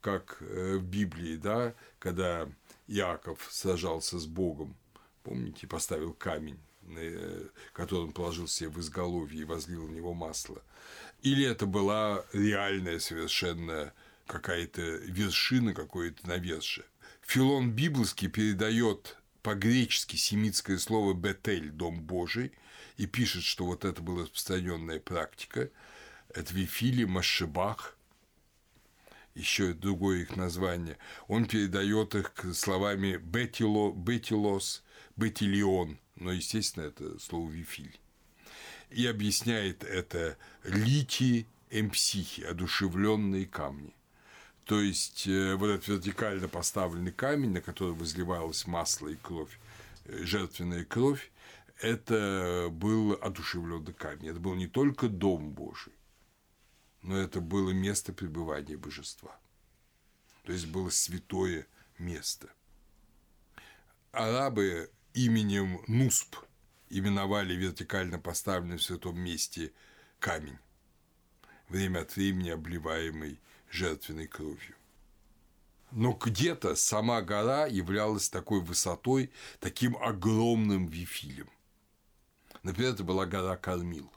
как э, в Библии, да, когда Иаков сражался с Богом, помните, поставил камень, который он положил себе в изголовье и возлил в него масло. Или это была реальная совершенно какая-то вершина, какое-то навершие. Филон Библовский передает по-гречески семитское слово «бетель» – «дом Божий», и пишет, что вот это была распространенная практика. Это Вифили Машебах, еще другое их название. Он передает их словами «бетило», «бетилос», «бетилион», но, естественно, это слово «вифиль». И объясняет это лити эмпсихи, одушевленные камни. То есть э, вот этот вертикально поставленный камень, на который возливалось масло и кровь, э, жертвенная кровь, это был одушевленный камень. Это был не только дом Божий, но это было место пребывания божества. То есть было святое место. Арабы именем Нусп именовали вертикально поставленный в святом месте камень, время от времени обливаемый жертвенной кровью. Но где-то сама гора являлась такой высотой, таким огромным вифилем. Например, это была гора Кормил.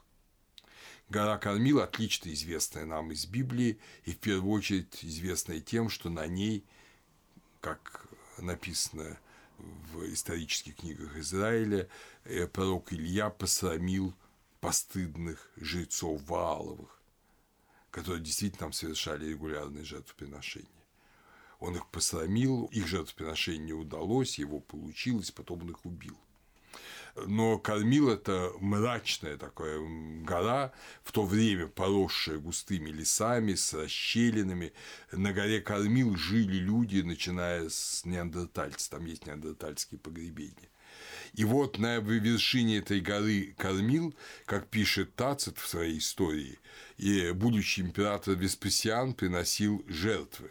Гора Кормил отлично известная нам из Библии и в первую очередь известная тем, что на ней, как написано в исторических книгах Израиля, э, пророк Илья посрамил постыдных жрецов Вааловых которые действительно там совершали регулярные жертвоприношения. Он их посрамил, их жертвоприношение удалось, его получилось, потом он их убил. Но кормил это мрачная такая гора, в то время поросшая густыми лесами, с расщелинами. На горе Кормил жили люди, начиная с неандертальцев, там есть неандертальские погребения. И вот на вершине этой горы Кормил, как пишет Тацит в своей истории, и будущий император Веспасиан приносил жертвы.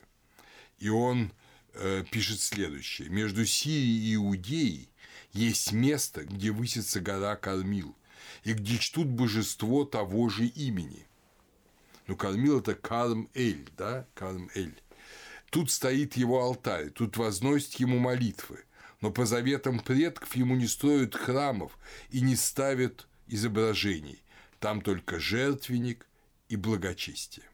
И он э, пишет следующее. «Между Сирией и Иудеей есть место, где высится гора Кормил, и где чтут божество того же имени». Ну, Кормил – это Карм-Эль, да, Карм-Эль. Тут стоит его алтарь, тут возносят ему молитвы – но по заветам предков ему не строят храмов и не ставят изображений. Там только жертвенник и благочестие.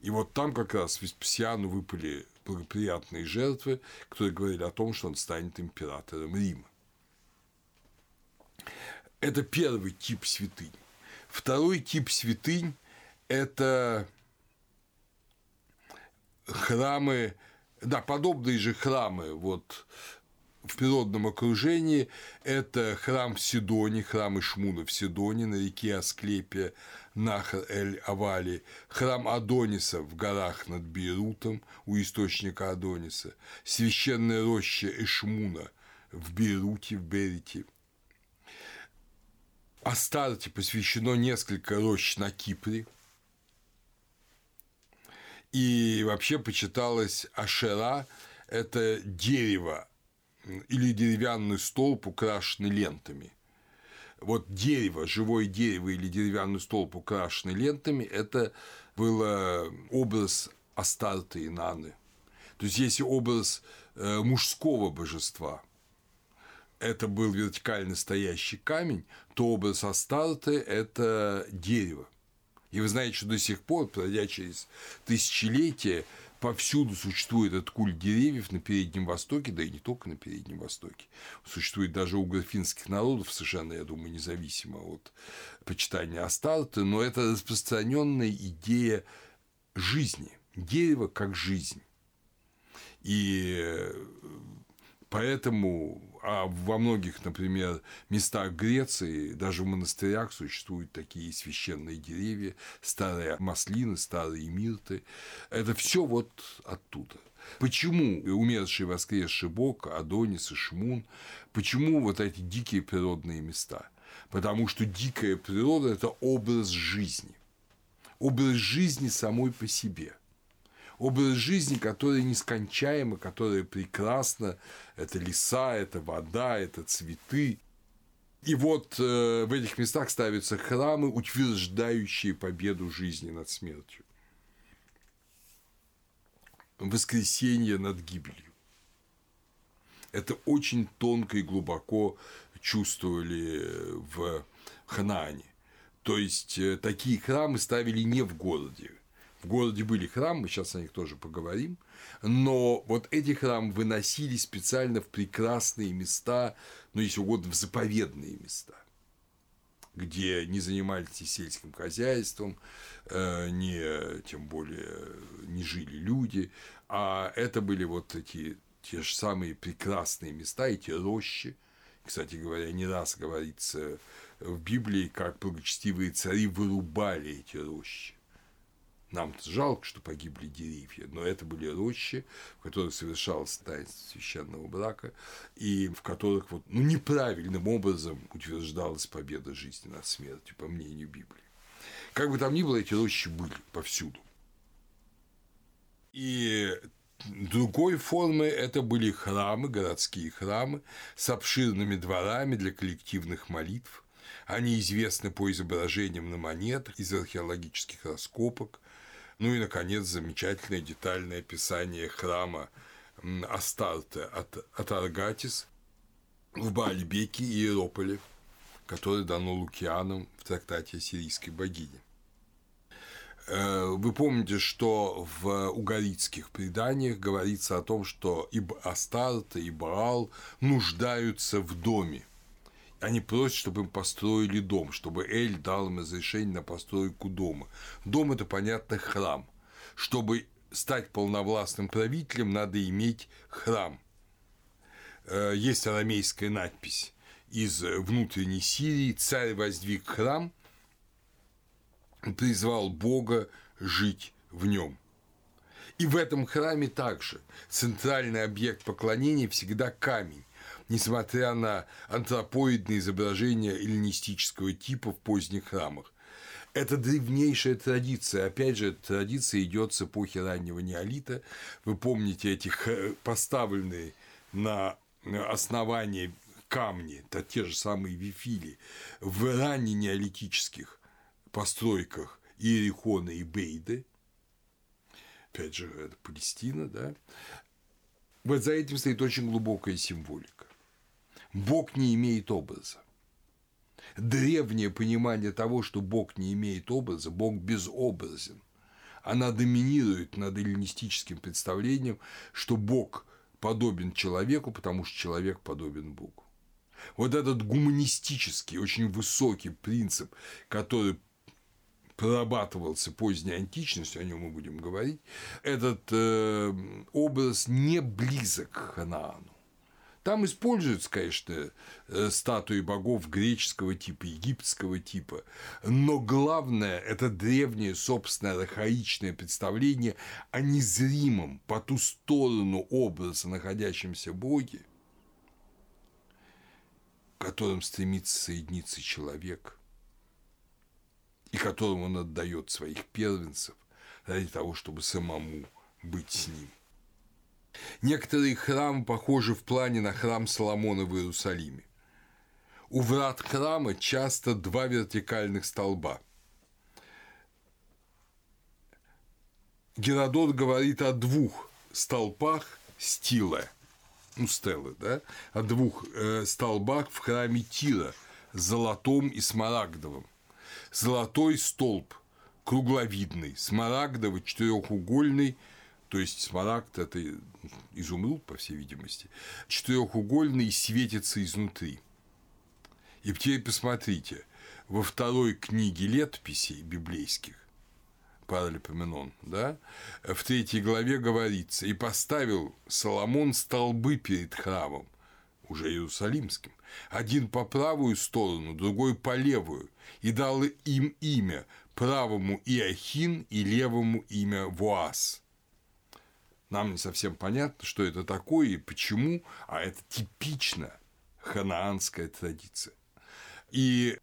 И вот там как раз Веспасиану выпали благоприятные жертвы, которые говорили о том, что он станет императором Рима. Это первый тип святынь. Второй тип святынь – это храмы, да, подобные же храмы, вот в природном окружении это храм в Сидоне, храм Ишмуна в Сидоне на реке Асклепия, Нахар-эль-Авали, храм Адониса в горах над Бейрутом у источника Адониса, священная роща Ишмуна в Бейруте, в Берите. Астарте посвящено несколько рощ на Кипре, и вообще почиталось Ашера – это дерево или деревянный столб, украшенный лентами. Вот дерево, живое дерево или деревянный столб, украшенный лентами, это был образ Астарты и Наны. То есть, если образ э, мужского божества это был вертикально стоящий камень, то образ Астарты – это дерево. И вы знаете, что до сих пор, пройдя через тысячелетия, повсюду существует этот культ деревьев на Переднем Востоке, да и не только на Переднем Востоке. Существует даже у графинских народов, совершенно, я думаю, независимо от почитания Астарты, но это распространенная идея жизни, дерево как жизнь. И поэтому а во многих, например, местах Греции, даже в монастырях существуют такие священные деревья, старые маслины, старые мирты. Это все вот оттуда. Почему умерший воскресший Бог, Адонис и Шмун, почему вот эти дикие природные места? Потому что дикая природа – это образ жизни. Образ жизни самой по себе – образ жизни, который нескончаемо, который прекрасно. Это леса, это вода, это цветы. И вот э, в этих местах ставятся храмы, утверждающие победу жизни над смертью. Воскресенье над гибелью. Это очень тонко и глубоко чувствовали в Ханаане. То есть э, такие храмы ставили не в городе, в городе были храмы, сейчас о них тоже поговорим, но вот эти храмы выносили специально в прекрасные места, ну, если угодно, в заповедные места где не занимались сельским хозяйством, э, не, тем более не жили люди, а это были вот эти те же самые прекрасные места, эти рощи. Кстати говоря, не раз говорится в Библии, как благочестивые цари вырубали эти рощи нам жалко, что погибли деревья, но это были рощи, в которых совершалось таинство священного брака, и в которых вот, ну, неправильным образом утверждалась победа жизни над смертью, по мнению Библии. Как бы там ни было, эти рощи были повсюду. И другой формы это были храмы, городские храмы с обширными дворами для коллективных молитв. Они известны по изображениям на монетах из археологических раскопок, ну и, наконец, замечательное детальное описание храма Астарте от, от Аргатис в Баальбеке и Иерополе, который дано Лукианом в трактате о сирийской богине. Э, вы помните, что в угаритских преданиях говорится о том, что и Астарта, и Баал нуждаются в доме они просят, чтобы им построили дом, чтобы Эль дал им разрешение на постройку дома. Дом – это, понятно, храм. Чтобы стать полновластным правителем, надо иметь храм. Э, есть арамейская надпись из внутренней Сирии «Царь воздвиг храм, призвал Бога жить в нем». И в этом храме также центральный объект поклонения всегда камень несмотря на антропоидные изображения эллинистического типа в поздних храмах. Это древнейшая традиция. Опять же, традиция идет с эпохи раннего неолита. Вы помните эти поставленные на основании камни, это те же самые вифили, в ранне неолитических постройках Иерихона и Бейды, опять же, это Палестина, да, вот за этим стоит очень глубокая символика. Бог не имеет образа. древнее понимание того, что Бог не имеет образа, Бог безобразен. Она доминирует над эллинистическим представлением, что Бог подобен человеку, потому что человек подобен Богу. Вот этот гуманистический, очень высокий принцип, который прорабатывался поздней античностью, о нем мы будем говорить, этот э, образ не близок к Ханаану. Там используются, конечно, э, статуи богов греческого типа, египетского типа, но главное – это древнее собственное архаичное представление о незримом по ту сторону образа находящемся боге, которым стремится соединиться человек, и которому он отдает своих первенцев ради того, чтобы самому быть с ним. Некоторые храмы похожи в плане на храм Соломона в Иерусалиме. У врат храма часто два вертикальных столба. Геродот говорит о двух столбах стила, ну, стелы, да, о двух э, столбах в храме Тира, золотом и смарагдовым. Золотой столб кругловидный, смарагдовый четырехугольный – то есть смарагд – это изумруд, по всей видимости, четырехугольный светится изнутри. И теперь посмотрите, во второй книге летописей библейских, Паралипоменон, да, в третьей главе говорится, «И поставил Соломон столбы перед храмом, уже Иерусалимским, один по правую сторону, другой по левую, и дал им имя, правому Иохин и левому имя Вуас. Нам не совсем понятно, что это такое и почему, а это типично ханаанская традиция. И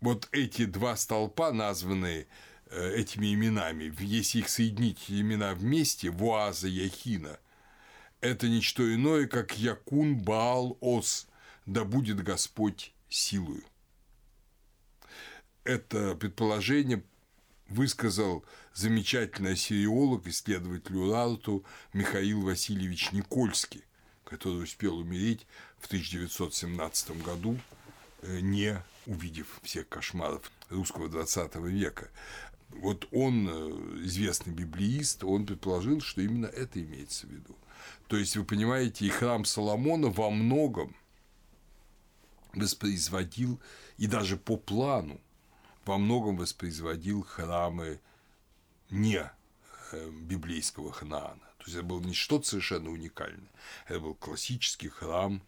вот эти два столпа, названные э, этими именами, если их соединить имена вместе, Вуаза и Яхина, это не что иное, как Якун Баал Ос, да будет Господь силою. Это предположение высказал замечательный ассириолог, исследователь Урарту Михаил Васильевич Никольский, который успел умереть в 1917 году, э, не увидев всех кошмаров русского XX века. Вот он, э, известный библеист, он предположил, что именно это имеется в виду. То есть, вы понимаете, и храм Соломона во многом воспроизводил, и даже по плану, во многом воспроизводил храмы не э, библейского Ханаана. То есть это было не что-то совершенно уникальное. Это был классический храм,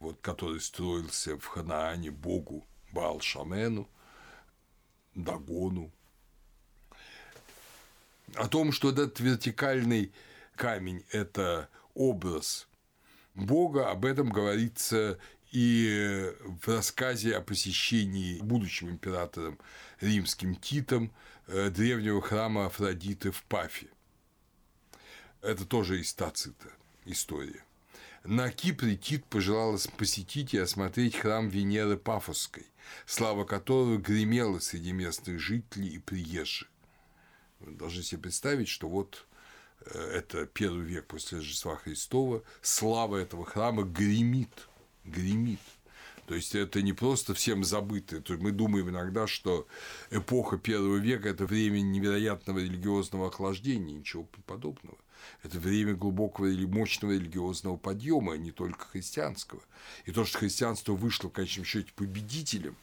вот, который строился в Ханаане богу Баал-Шамену, Дагону. О том, что этот вертикальный камень – это образ Бога, об этом говорится и в рассказе о посещении будущим императором римским Титом древнего храма Афродиты в Пафе. Это тоже из Тацита история. На Кипре Тит пожелал посетить и осмотреть храм Венеры Пафосской, слава которого гремела среди местных жителей и приезжих. Вы должны себе представить, что вот э, это первый век после Рождества Христова, слава этого храма гремит – гремит. То есть это не просто всем забытое. То есть мы думаем иногда, что эпоха первого века – это время невероятного религиозного охлаждения, ничего подобного. Это время глубокого или мощного религиозного подъема, а не только христианского. И то, что христианство вышло в конечном счете победителем,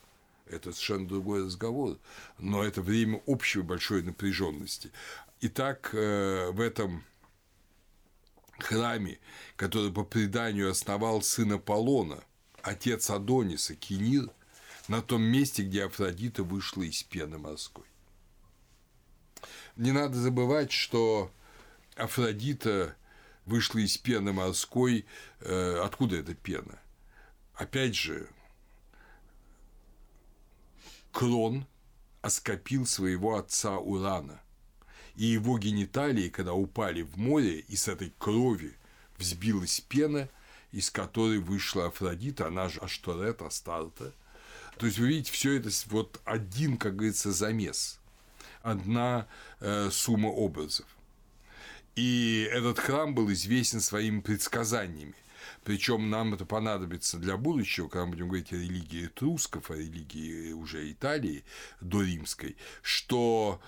это совершенно другой разговор. Но это время общей большой напряженности. Итак, э, в этом храме, который по преданию основал сын Аполлона, отец Адониса, Кинир, на том месте, где Афродита вышла из пены морской. Не надо забывать, что Афродита вышла из пены морской. Э, откуда эта пена? Опять же, Крон оскопил своего отца Урана и его гениталии, когда упали в море, и с этой крови взбилась пена, из которой вышла Афродита, она же Ашторет, Астарта. То есть, вы видите, все это вот один, как говорится, замес, одна э, сумма образов. И этот храм был известен своими предсказаниями. Причем нам это понадобится для будущего, когда мы будем говорить о религии трусков, о религии уже Италии до римской, что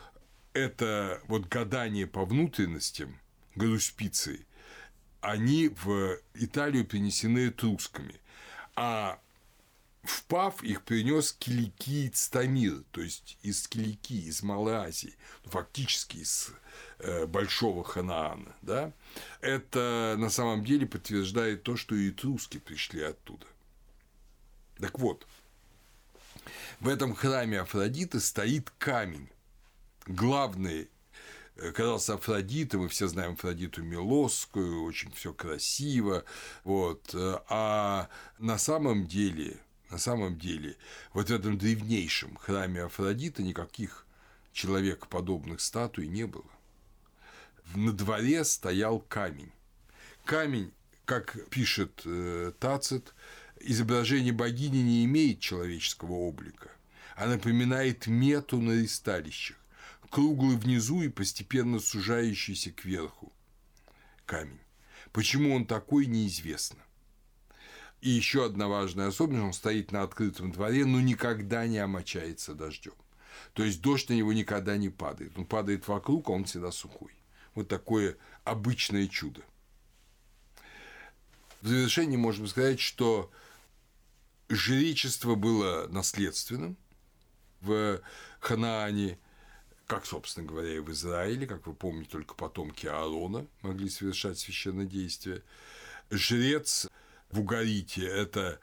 это вот гадание по внутренностям Галуспиции, они в Италию принесены трусками, а в Пав их принес киликиец Тамир, то есть из Килики, из Малой Азии, ну, фактически из э, Большого Ханаана. Да? Это на самом деле подтверждает то, что и этруски пришли оттуда. Так вот, в этом храме Афродиты стоит камень, главный э, казался Афродитой, мы все знаем Афродиту Милосскую, очень все красиво, вот, э, а на самом деле на самом деле, вот в этом древнейшем храме Афродиты никаких человекоподобных статуй не было. На дворе стоял камень. Камень, как пишет э, Тацит, изображение богини не имеет человеческого облика, а напоминает мету на ристалищах, круглый внизу и постепенно сужающийся кверху камень. Почему он такой, неизвестно. И еще одна важная особенность, он стоит на открытом дворе, но никогда не омочается дождем. То есть дождь на него никогда не падает. Он падает вокруг, а он всегда сухой. Вот такое обычное чудо. В завершении можем сказать, что жречество было наследственным в Ханаане, как, собственно говоря, и в Израиле, как вы помните, только потомки Аарона могли совершать священное действие. Жрец в угарите это,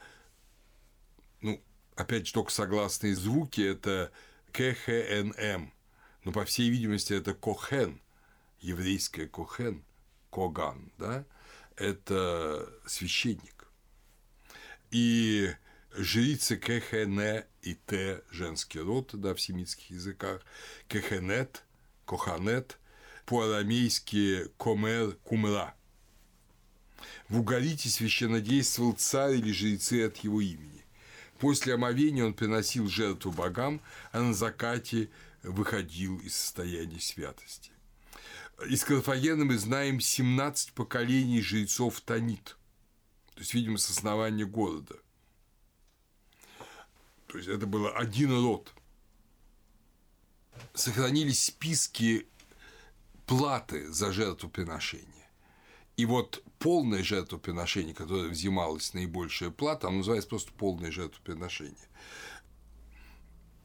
ну, опять же, только согласные звуки, это КХНМ. Но, по всей видимости, это Кохен, еврейское Кохен, Коган, да, это священник. И жрицы КХН и Т, женский род, да, в семитских языках, КХНет, Коханет, по-арамейски Комер, Кумра – в Угарите священнодействовал царь или жрецы от его имени. После омовения он приносил жертву богам, а на закате выходил из состояния святости. Из Карфагена мы знаем 17 поколений жрецов Танит, то есть, видимо, с основания города. То есть, это было один род. Сохранились списки платы за жертвоприношение. И вот полное жертвоприношение, которое взималось наибольшая плата, оно называется просто полное жертвоприношение.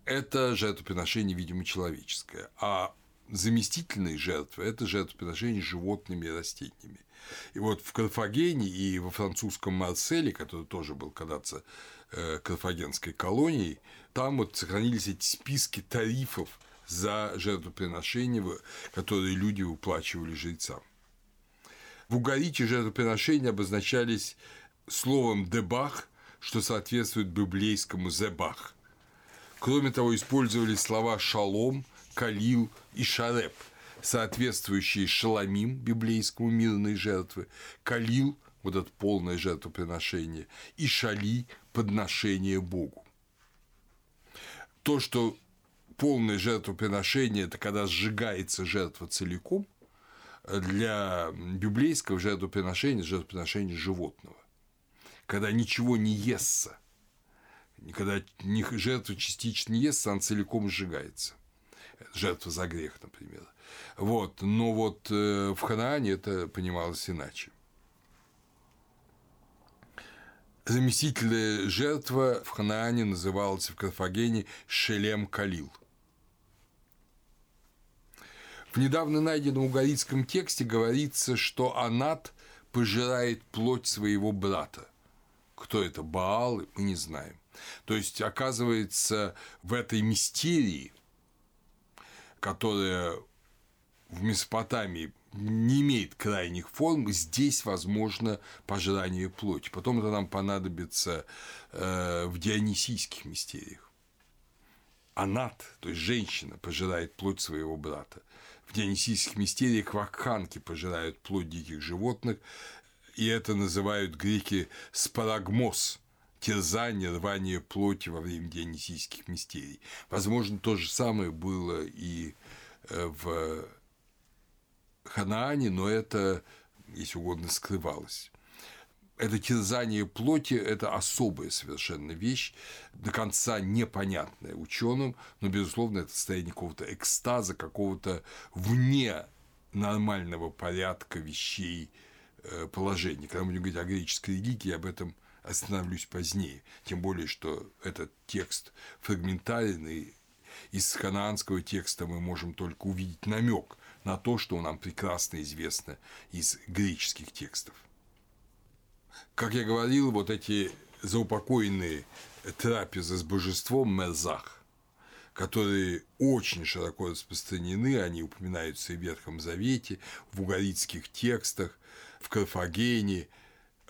Это жертвоприношение, видимо, человеческое. А заместительные жертвы – это жертвоприношение животными и растениями. И вот в Карфагене и во французском Марселе, который тоже был когда-то карфагенской колонией, там вот сохранились эти списки тарифов за жертвоприношения, которые люди выплачивали жрецам. В угарите жертвоприношения обозначались словом «дебах», что соответствует библейскому «зебах». Кроме того, использовались слова «шалом», «калил» и «шареп», соответствующие «шаламим» библейскому мирной жертвы, «калил» – вот это полное жертвоприношение, и «шали» – подношение Богу. То, что полное жертвоприношение – это когда сжигается жертва целиком – для библейского жертвоприношения жертвоприношение животного, когда ничего не естся, когда жертва частично естся, она целиком сжигается. Жертва за грех, например. Вот. Но вот э, в Ханаане это понималось иначе. Заместительная жертва в Ханаане называлась в Карфагене Шелем Калил – в недавно найденном угаритском тексте говорится, что Анат пожирает плоть своего брата. Кто это, Баал, мы не знаем. То есть, оказывается, в этой мистерии, которая в Месопотамии не имеет крайних форм, здесь возможно пожирание плоти. Потом это нам понадобится э, в дионисийских мистериях. Анат, то есть женщина, пожирает плоть своего брата. В дионисийских мистериях вакханки пожирают плоть диких животных, и это называют греки спарагмос – терзание, рвание плоти во время дионисийских мистерий. Возможно, то же самое было и э, в Ханаане, но это, если угодно, скрывалось. это терзание плоти – это особая совершенно вещь, до конца непонятная ученым, но, безусловно, это состояние какого-то экстаза, какого-то вне нормального порядка вещей э, положения. Когда мы будем говорить о греческой религии, об этом остановлюсь позднее. Тем более, что этот текст фрагментарный, из ханаанского текста мы можем только увидеть намек на то, что нам прекрасно известно из греческих текстов. Как я говорил, вот эти заупокойные трапезы с божеством Мерзах, которые очень широко распространены, они упоминаются и в Ветхом Завете, в угаритских текстах, в Карфагене,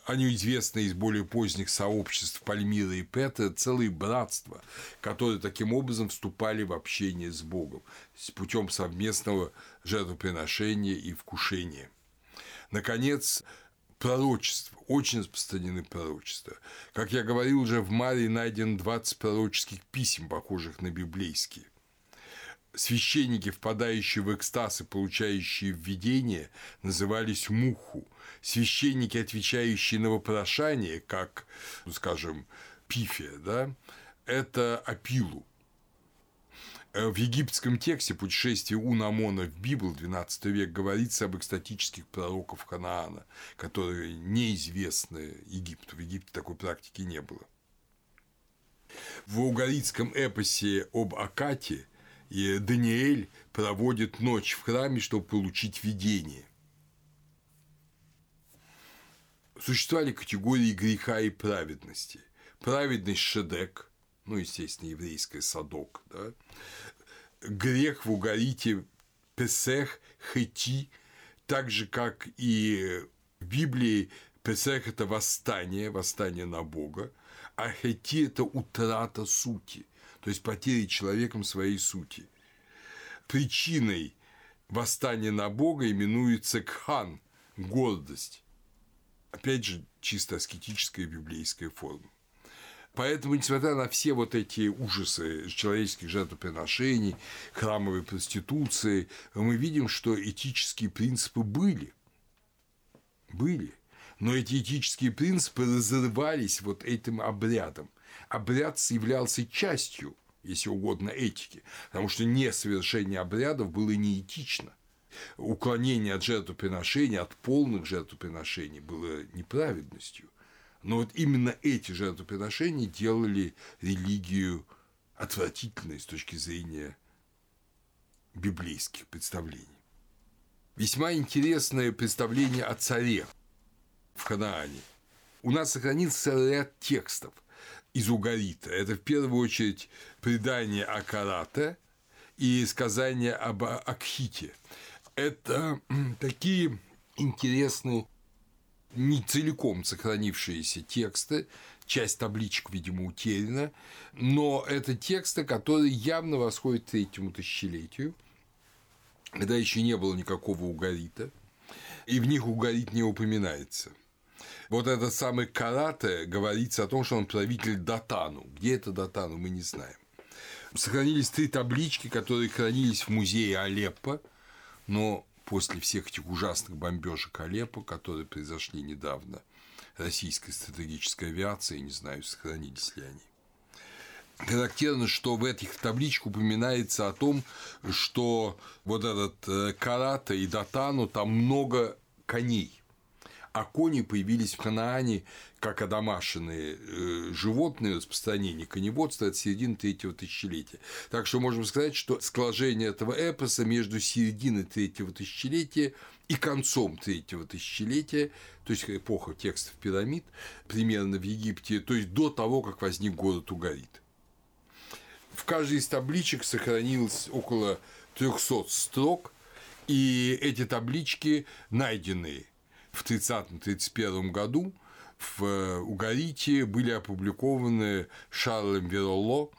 они известны из более поздних сообществ Пальмира и Петра, целые братства, которые таким образом вступали в общение с Богом с путем совместного жертвоприношения и вкушения. Наконец, пророчества, очень распространены пророчества. Как я говорил, уже в Марии найдено 20 пророческих писем, похожих на библейские. Священники, впадающие в экстаз и получающие введение, назывались муху. Священники, отвечающие на вопрошание, как, ну, скажем, пифия, да, это апилу. Э, в египетском тексте «Путешествие Унамона в Библ» 12 век говорится об экстатических пророков Ханаана, которые неизвестны Египту. В Египте такой практики не было. В угаритском эпосе об Акате Даниэль проводит ночь в храме, чтобы получить видение. Существовали категории греха и праведности. Праведность – шедек – ну, естественно, еврейское садок, да, грех в угарите Песех, Хети, так же, как и в Библии Песех – это восстание, восстание на Бога, а Хети – это утрата сути, то есть потеря человеком своей сути. Причиной восстания на Бога именуется кхан – гордость. Опять же, чисто аскетическая библейская форма. Поэтому, несмотря на все вот эти ужасы человеческих жертвоприношений, храмовой проституции, мы видим, что этические принципы были. Были. Но эти этические принципы разрывались вот этим обрядом. Обряд являлся частью, если угодно, этики, потому что несовершение обрядов было неэтично. Уклонение от жертвоприношений, от полных жертвоприношений было неправедностью. Но вот именно эти жертвоприношения делали религию отвратительной с точки зрения библейских представлений. Весьма интересное представление о царе в Ханаане. У нас сохранился ряд текстов из Угарита. Это в первую очередь предание о Карате и сказание об Акхите. Это такие интересные не целиком сохранившиеся тексты, часть табличек, видимо, утеряна, но это тексты, которые явно восходят к третьему тысячелетию, когда еще не было никакого угарита, и в них угорит не упоминается. Вот этот самый Карате говорится о том, что он правитель Датану. Где это Датану, мы не знаем. Сохранились три таблички, которые хранились в музее Алеппо, но после всех этих ужасных бомбежек Алеппо, которые произошли недавно, российской стратегической авиации, не знаю, сохранились ли они. Характерно, что в этих табличках упоминается о том, что вот этот э, Карата и Датану, там много коней а кони появились в Ханаане как одомашенные э, животные распространение коневодства от середины третьего тысячелетия. Так что можем сказать, что скложение этого эпоса между серединой третьего тысячелетия и концом третьего тысячелетия, то есть эпоха текстов пирамид, примерно в Египте, то есть до того, как возник город Угарит. В каждой из табличек сохранилось около 300 строк, и эти таблички найдены в 30-31 году в э, Угарите были опубликованы Шарлем Вероло,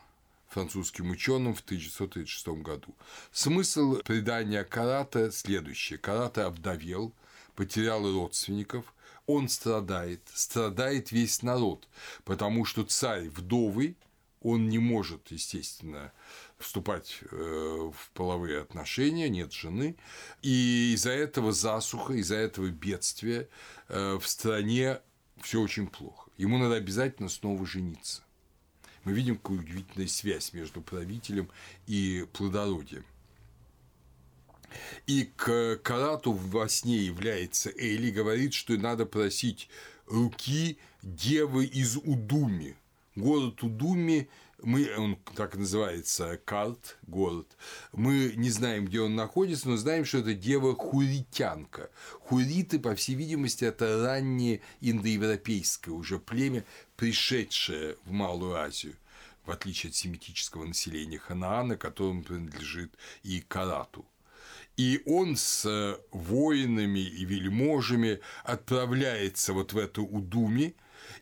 французским ученым в 1936 году. Смысл предания Карата следующий. Карата обдавел, потерял родственников, он страдает, страдает весь народ, потому что царь вдовый, он не может, естественно, вступать э, в половые отношения, нет жены, и из-за этого засуха, из-за этого бедствия э, в стране все очень плохо. Ему надо обязательно снова жениться. Мы видим, какую удивительную связь между правителем и плодородием. И к Карату во сне является Эли, говорит, что надо просить руки девы из Удуми. Город Удуми мы, он так называется, Карт, город, мы не знаем, где он находится, но знаем, что это дева хуритянка. Хуриты, по всей видимости, это раннее индоевропейское уже племя, пришедшее в Малую Азию в отличие от семитического населения Ханаана, которому принадлежит и Карату. И он с воинами и вельможами отправляется вот в эту Удуми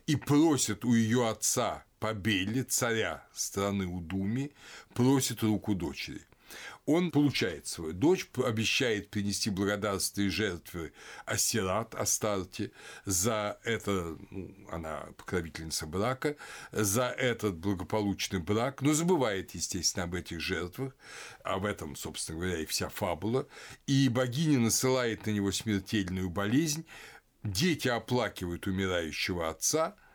и просит у ее отца Побеле, царя страны Удуми, просит руку дочери. Он получает свою дочь, обещает принести благодарственные жертвы Асират, Астарте, за это, ну, она покровительница брака, за этот благополучный брак, но забывает, естественно, об этих жертвах, об этом, собственно говоря, и вся фабула, и богиня насылает на него смертельную болезнь, дети оплакивают умирающего отца –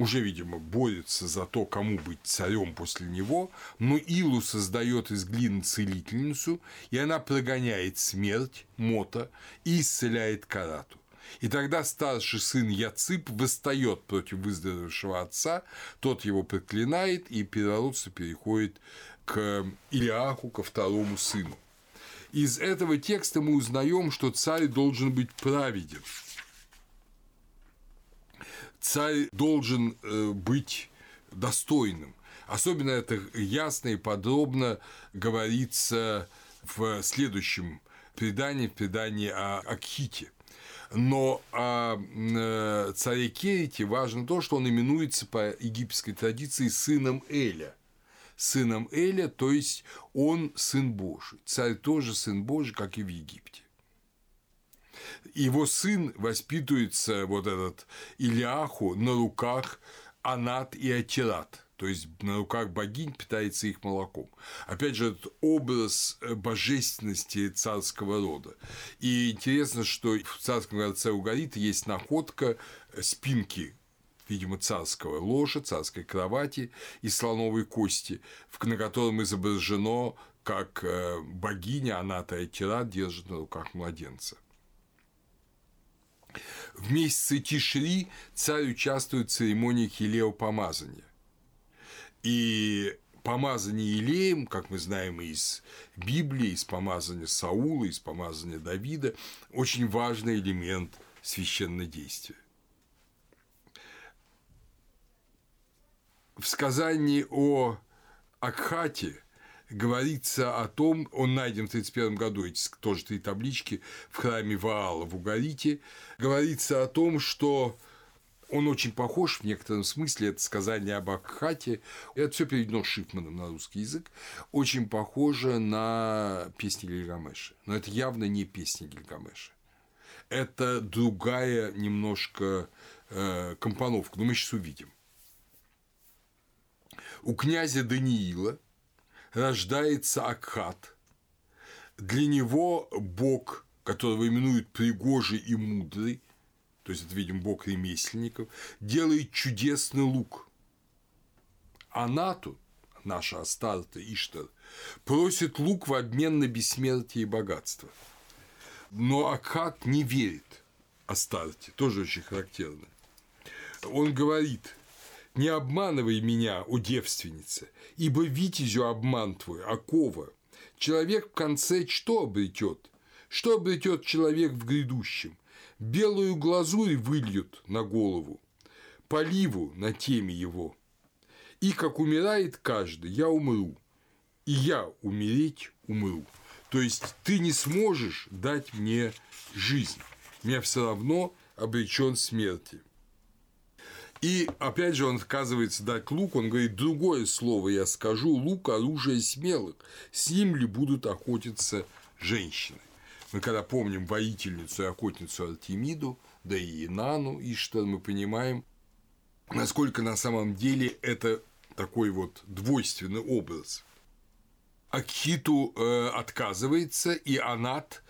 уже, видимо, борется за то, кому быть царем после него, но Илу создает из глины целительницу, и она прогоняет смерть, Мота, и исцеляет Карату. И тогда старший сын Яцип восстает против выздоровевшего отца, тот его проклинает, и первородство переходит к Илиаху, ко второму сыну. Из этого текста мы узнаем, что царь должен быть праведен, царь должен э, быть достойным. Особенно это ясно и подробно говорится в следующем предании, в предании о Акхите. Но о э, царе Керите важно то, что он именуется по египетской традиции сыном Эля. Сыном Эля, то есть он сын Божий. Царь тоже сын Божий, как и в Египте его сын воспитывается, вот этот Илиаху, на руках Анат и Атират, то есть на руках богинь питается их молоком. Опять же, этот образ э, божественности царского рода. И интересно, что в царском городце Угарита есть находка э, спинки видимо, царского ложа, царской кровати из слоновой кости, на котором изображено, как э, богиня Аната Атират держит на руках младенца. В месяце Тишри царь участвует в церемонии хилеопомазания. И помазание Илеем, как мы знаем из Библии, из помазания Саула, из помазания Давида, очень важный элемент священнодействия. В сказании о Акхате говорится о том, он найден в 1931 году, эти тоже три таблички в храме Ваала в Угарите, говорится о том, что он очень похож в некотором смысле, это сказание об Акхате, это все переведено Шифманом на русский язык, очень похоже на песни Гильгамеша. Но это явно не песни Гильгамеша. Это другая немножко э, компоновка, но мы сейчас увидим. У князя Даниила – рождается Акхат. Для него бог, которого именуют Пригожий и Мудрый, то есть это, видим, бог ремесленников, делает чудесный лук. Анату, наша Астарта Иштар, просит лук в обмен на бессмертие и богатство. Но Акхат не верит Астарте, тоже очень характерно. Он говорит – не обманывай меня, о девственница, ибо витязю обман твой, окова. Человек в конце что обретет? Что обретет человек в грядущем? Белую глазурь выльют на голову, поливу на теме его. И как умирает каждый, я умру, и я умереть умру. То есть ты не сможешь дать мне жизнь. Меня все равно обречен смерти. И опять же он отказывается дать лук, он говорит, другое слово я скажу, лук – оружие смелых, с ним ли будут охотиться женщины. Мы когда помним воительницу и охотницу Артемиду, да и Инану Иштар, мы понимаем, насколько на самом деле это такой вот двойственный образ. Акхиту э, отказывается, и Анат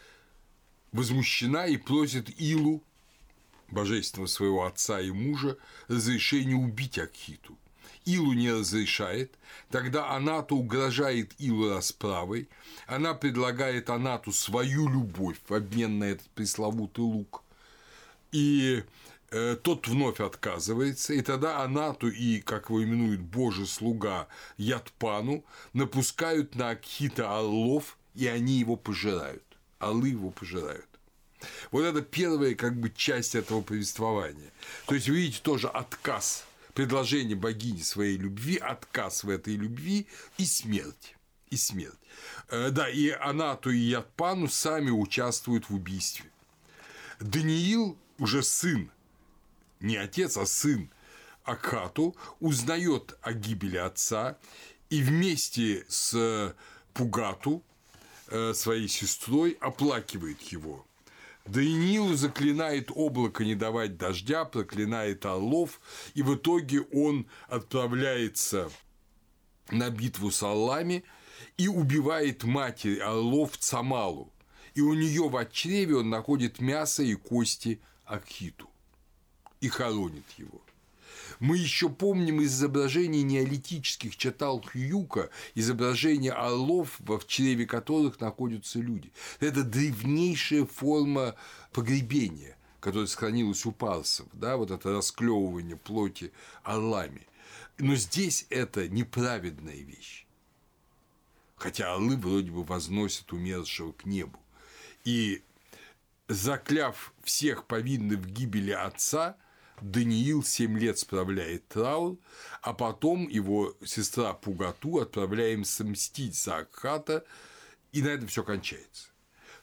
возмущена и просит Илу божественного своего отца и мужа разрешение убить Акхиту. Илу не разрешает, тогда Анату угрожает Илу расправой, она предлагает Анату свою любовь в обмен на этот пресловутый лук, и э, тот вновь отказывается, и тогда Анату и, как его именует Божий слуга Ятпану, напускают на Акхита орлов, и они его пожирают, орлы его пожирают. Вот это первая как бы часть этого повествования. То есть, вы видите, тоже отказ, предложение богини своей любви, отказ в этой любви и смерть. И смерть. Э, да, и Анату и Ятпану сами участвуют в убийстве. Даниил, уже сын, не отец, а сын Акату, узнает о гибели отца и вместе с Пугату, э, своей сестрой, оплакивает его. Даниил заклинает облако не давать дождя, проклинает орлов, и в итоге он отправляется на битву с орлами и убивает матерь орлов Цамалу. И у нее в чреве он находит мясо и кости Акхиту и хоронит его. Мы еще помним из изображений неолитических читал Хьюка изображения орлов, в чреве которых находятся люди. Это древнейшая форма погребения, которая сохранилась у парсов, да, вот это расклевывание плоти орлами. Но здесь это неправедная вещь. Хотя орлы вроде бы возносят умершего к небу. И закляв всех повинных в гибели отца – Даниил 7 лет справляет траур, а потом его сестра Пугату отправляемся мстить за Акхата, и на этом все кончается.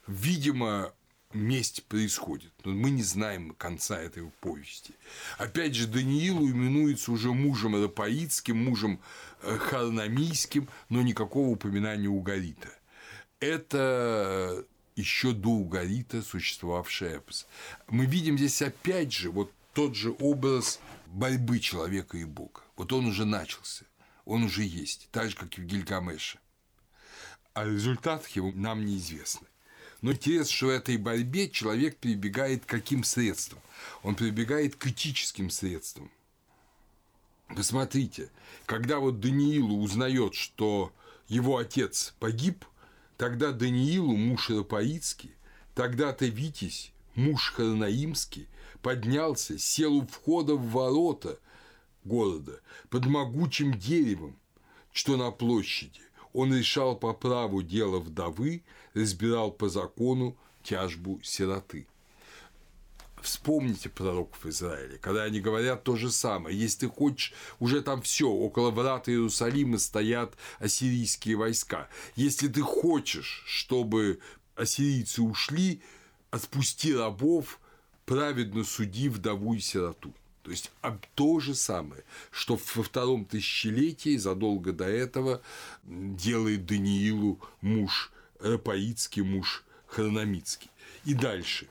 Видимо, месть происходит, но мы не знаем конца этой повести. Опять же, Даниилу именуется уже мужем Рапаитским, мужем э, Харнамийским, но никакого упоминания Угарита. Это еще до Угарита существовавший эпос. Мы видим здесь опять же вот тот же образ борьбы человека и Бога. Вот он уже начался, он уже есть, так же, как и в Гильгамеше. А результат его нам неизвестны. Но интересно, что в этой борьбе человек прибегает к каким средствам? Он прибегает к этическим средствам. Посмотрите, когда вот Даниилу узнает, что его отец погиб, тогда Даниилу, муж Рапаицкий, тогда-то Витязь, муж Харанаимский, поднялся, сел у входа в ворота города под могучим деревом, что на площади. Он решал по праву дело вдовы, разбирал по закону тяжбу сироты. Вспомните пророков Израиля, когда они говорят то же самое. Если ты хочешь, уже там все, около врат Иерусалима стоят ассирийские войска. Если ты хочешь, чтобы ассирийцы ушли, отпусти рабов, праведно суди вдову и сироту. То есть то же самое, что во втором тысячелетии, задолго до этого, делает Даниилу муж Рапаицкий, муж Хрономицкий. И дальше.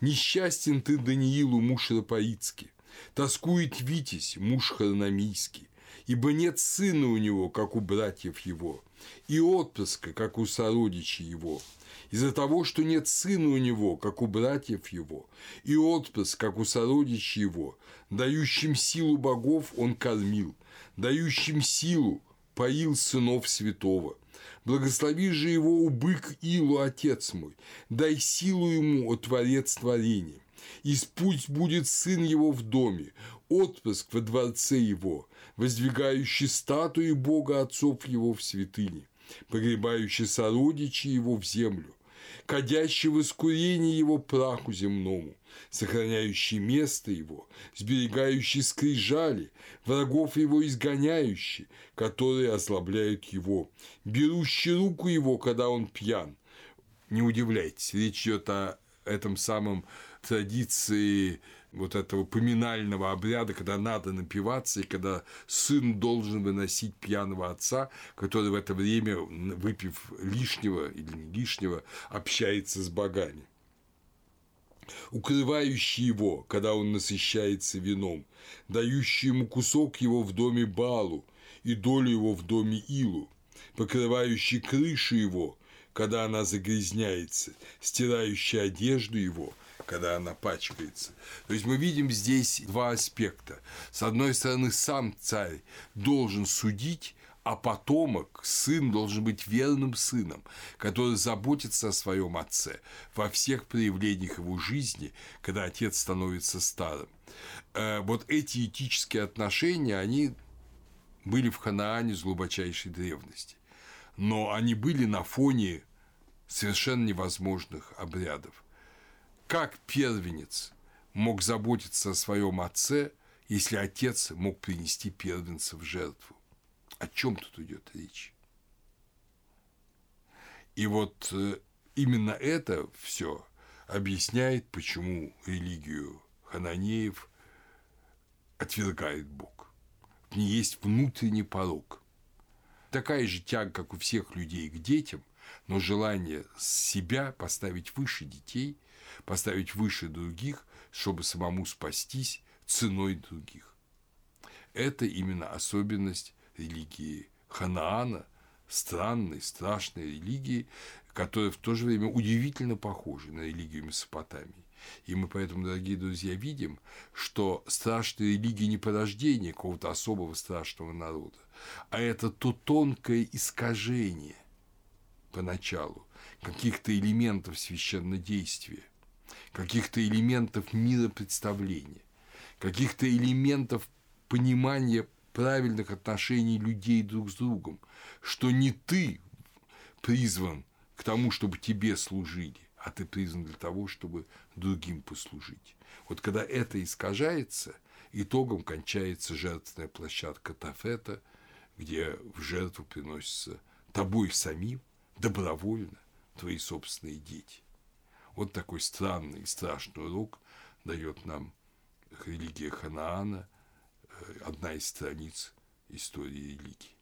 «Несчастен ты, Даниилу, муж Рапаицкий, тоскует Витязь, муж Хрономийский, ибо нет сына у него, как у братьев его, и отпрыска, как у сородичей его, из-за того, что нет сына у него, как у братьев его, и отпрыск, как у сородичей его, дающим силу богов он кормил, дающим силу поил сынов святого. Благослови же его убык Илу, отец мой, дай силу ему, о Творец творения. И пусть будет сын его в доме, отпрыск во дворце его, воздвигающий статуи Бога отцов его в святыне, погребающий сородичи его в землю, кадящий в искурении его праху земному, сохраняющий место его, сберегающий скрижали, врагов его изгоняющий, которые ослабляют его, берущий руку его, когда он пьян. Не удивляйтесь, речь идет о этом самом традиции вот этого поминального обряда, когда надо напиваться, и когда сын должен выносить пьяного отца, который в это время, выпив лишнего или не лишнего, общается с богами. Укрывающий его, когда он насыщается вином, дающий ему кусок его в доме Балу и долю его в доме Илу, покрывающий крышу его, когда она загрязняется, стирающий одежду его, когда она пачкается. То есть мы видим здесь два аспекта. С одной стороны, сам царь должен судить, а потомок, сын, должен быть верным сыном, который заботится о своем отце во всех проявлениях его жизни, когда отец становится старым. Э, вот эти этические отношения, они были в Ханаане с глубочайшей древности. Но они были на фоне совершенно невозможных обрядов. Как первенец мог заботиться о своем отце, если отец мог принести первенца в жертву? О чем тут идет речь? И вот э, именно это все объясняет, почему религию хананеев отвергает Бог. В ней есть внутренний порог. Такая же тяга, как у всех людей к детям, но желание себя поставить выше детей, поставить выше других, чтобы самому спастись ценой других. Это именно особенность религии Ханаана, странной, страшной религии, которая в то же время удивительно похожа на религию Месопотамии. И мы поэтому, дорогие друзья, видим, что страшная религия не порождение какого-то особого страшного народа, а это то тонкое искажение поначалу каких-то элементов священнодействия, каких-то элементов миропредставления, каких-то элементов понимания правильных отношений людей друг с другом, что не ты призван к тому, чтобы тебе служили, а ты призван для того, чтобы другим послужить. Вот когда это искажается, итогом кончается жертвенная площадка Тафета, где в жертву приносится тобой самим добровольно твои собственные дети. Вот такой странный страшный урок дает нам религия Ханаана – одна из страниц истории религии.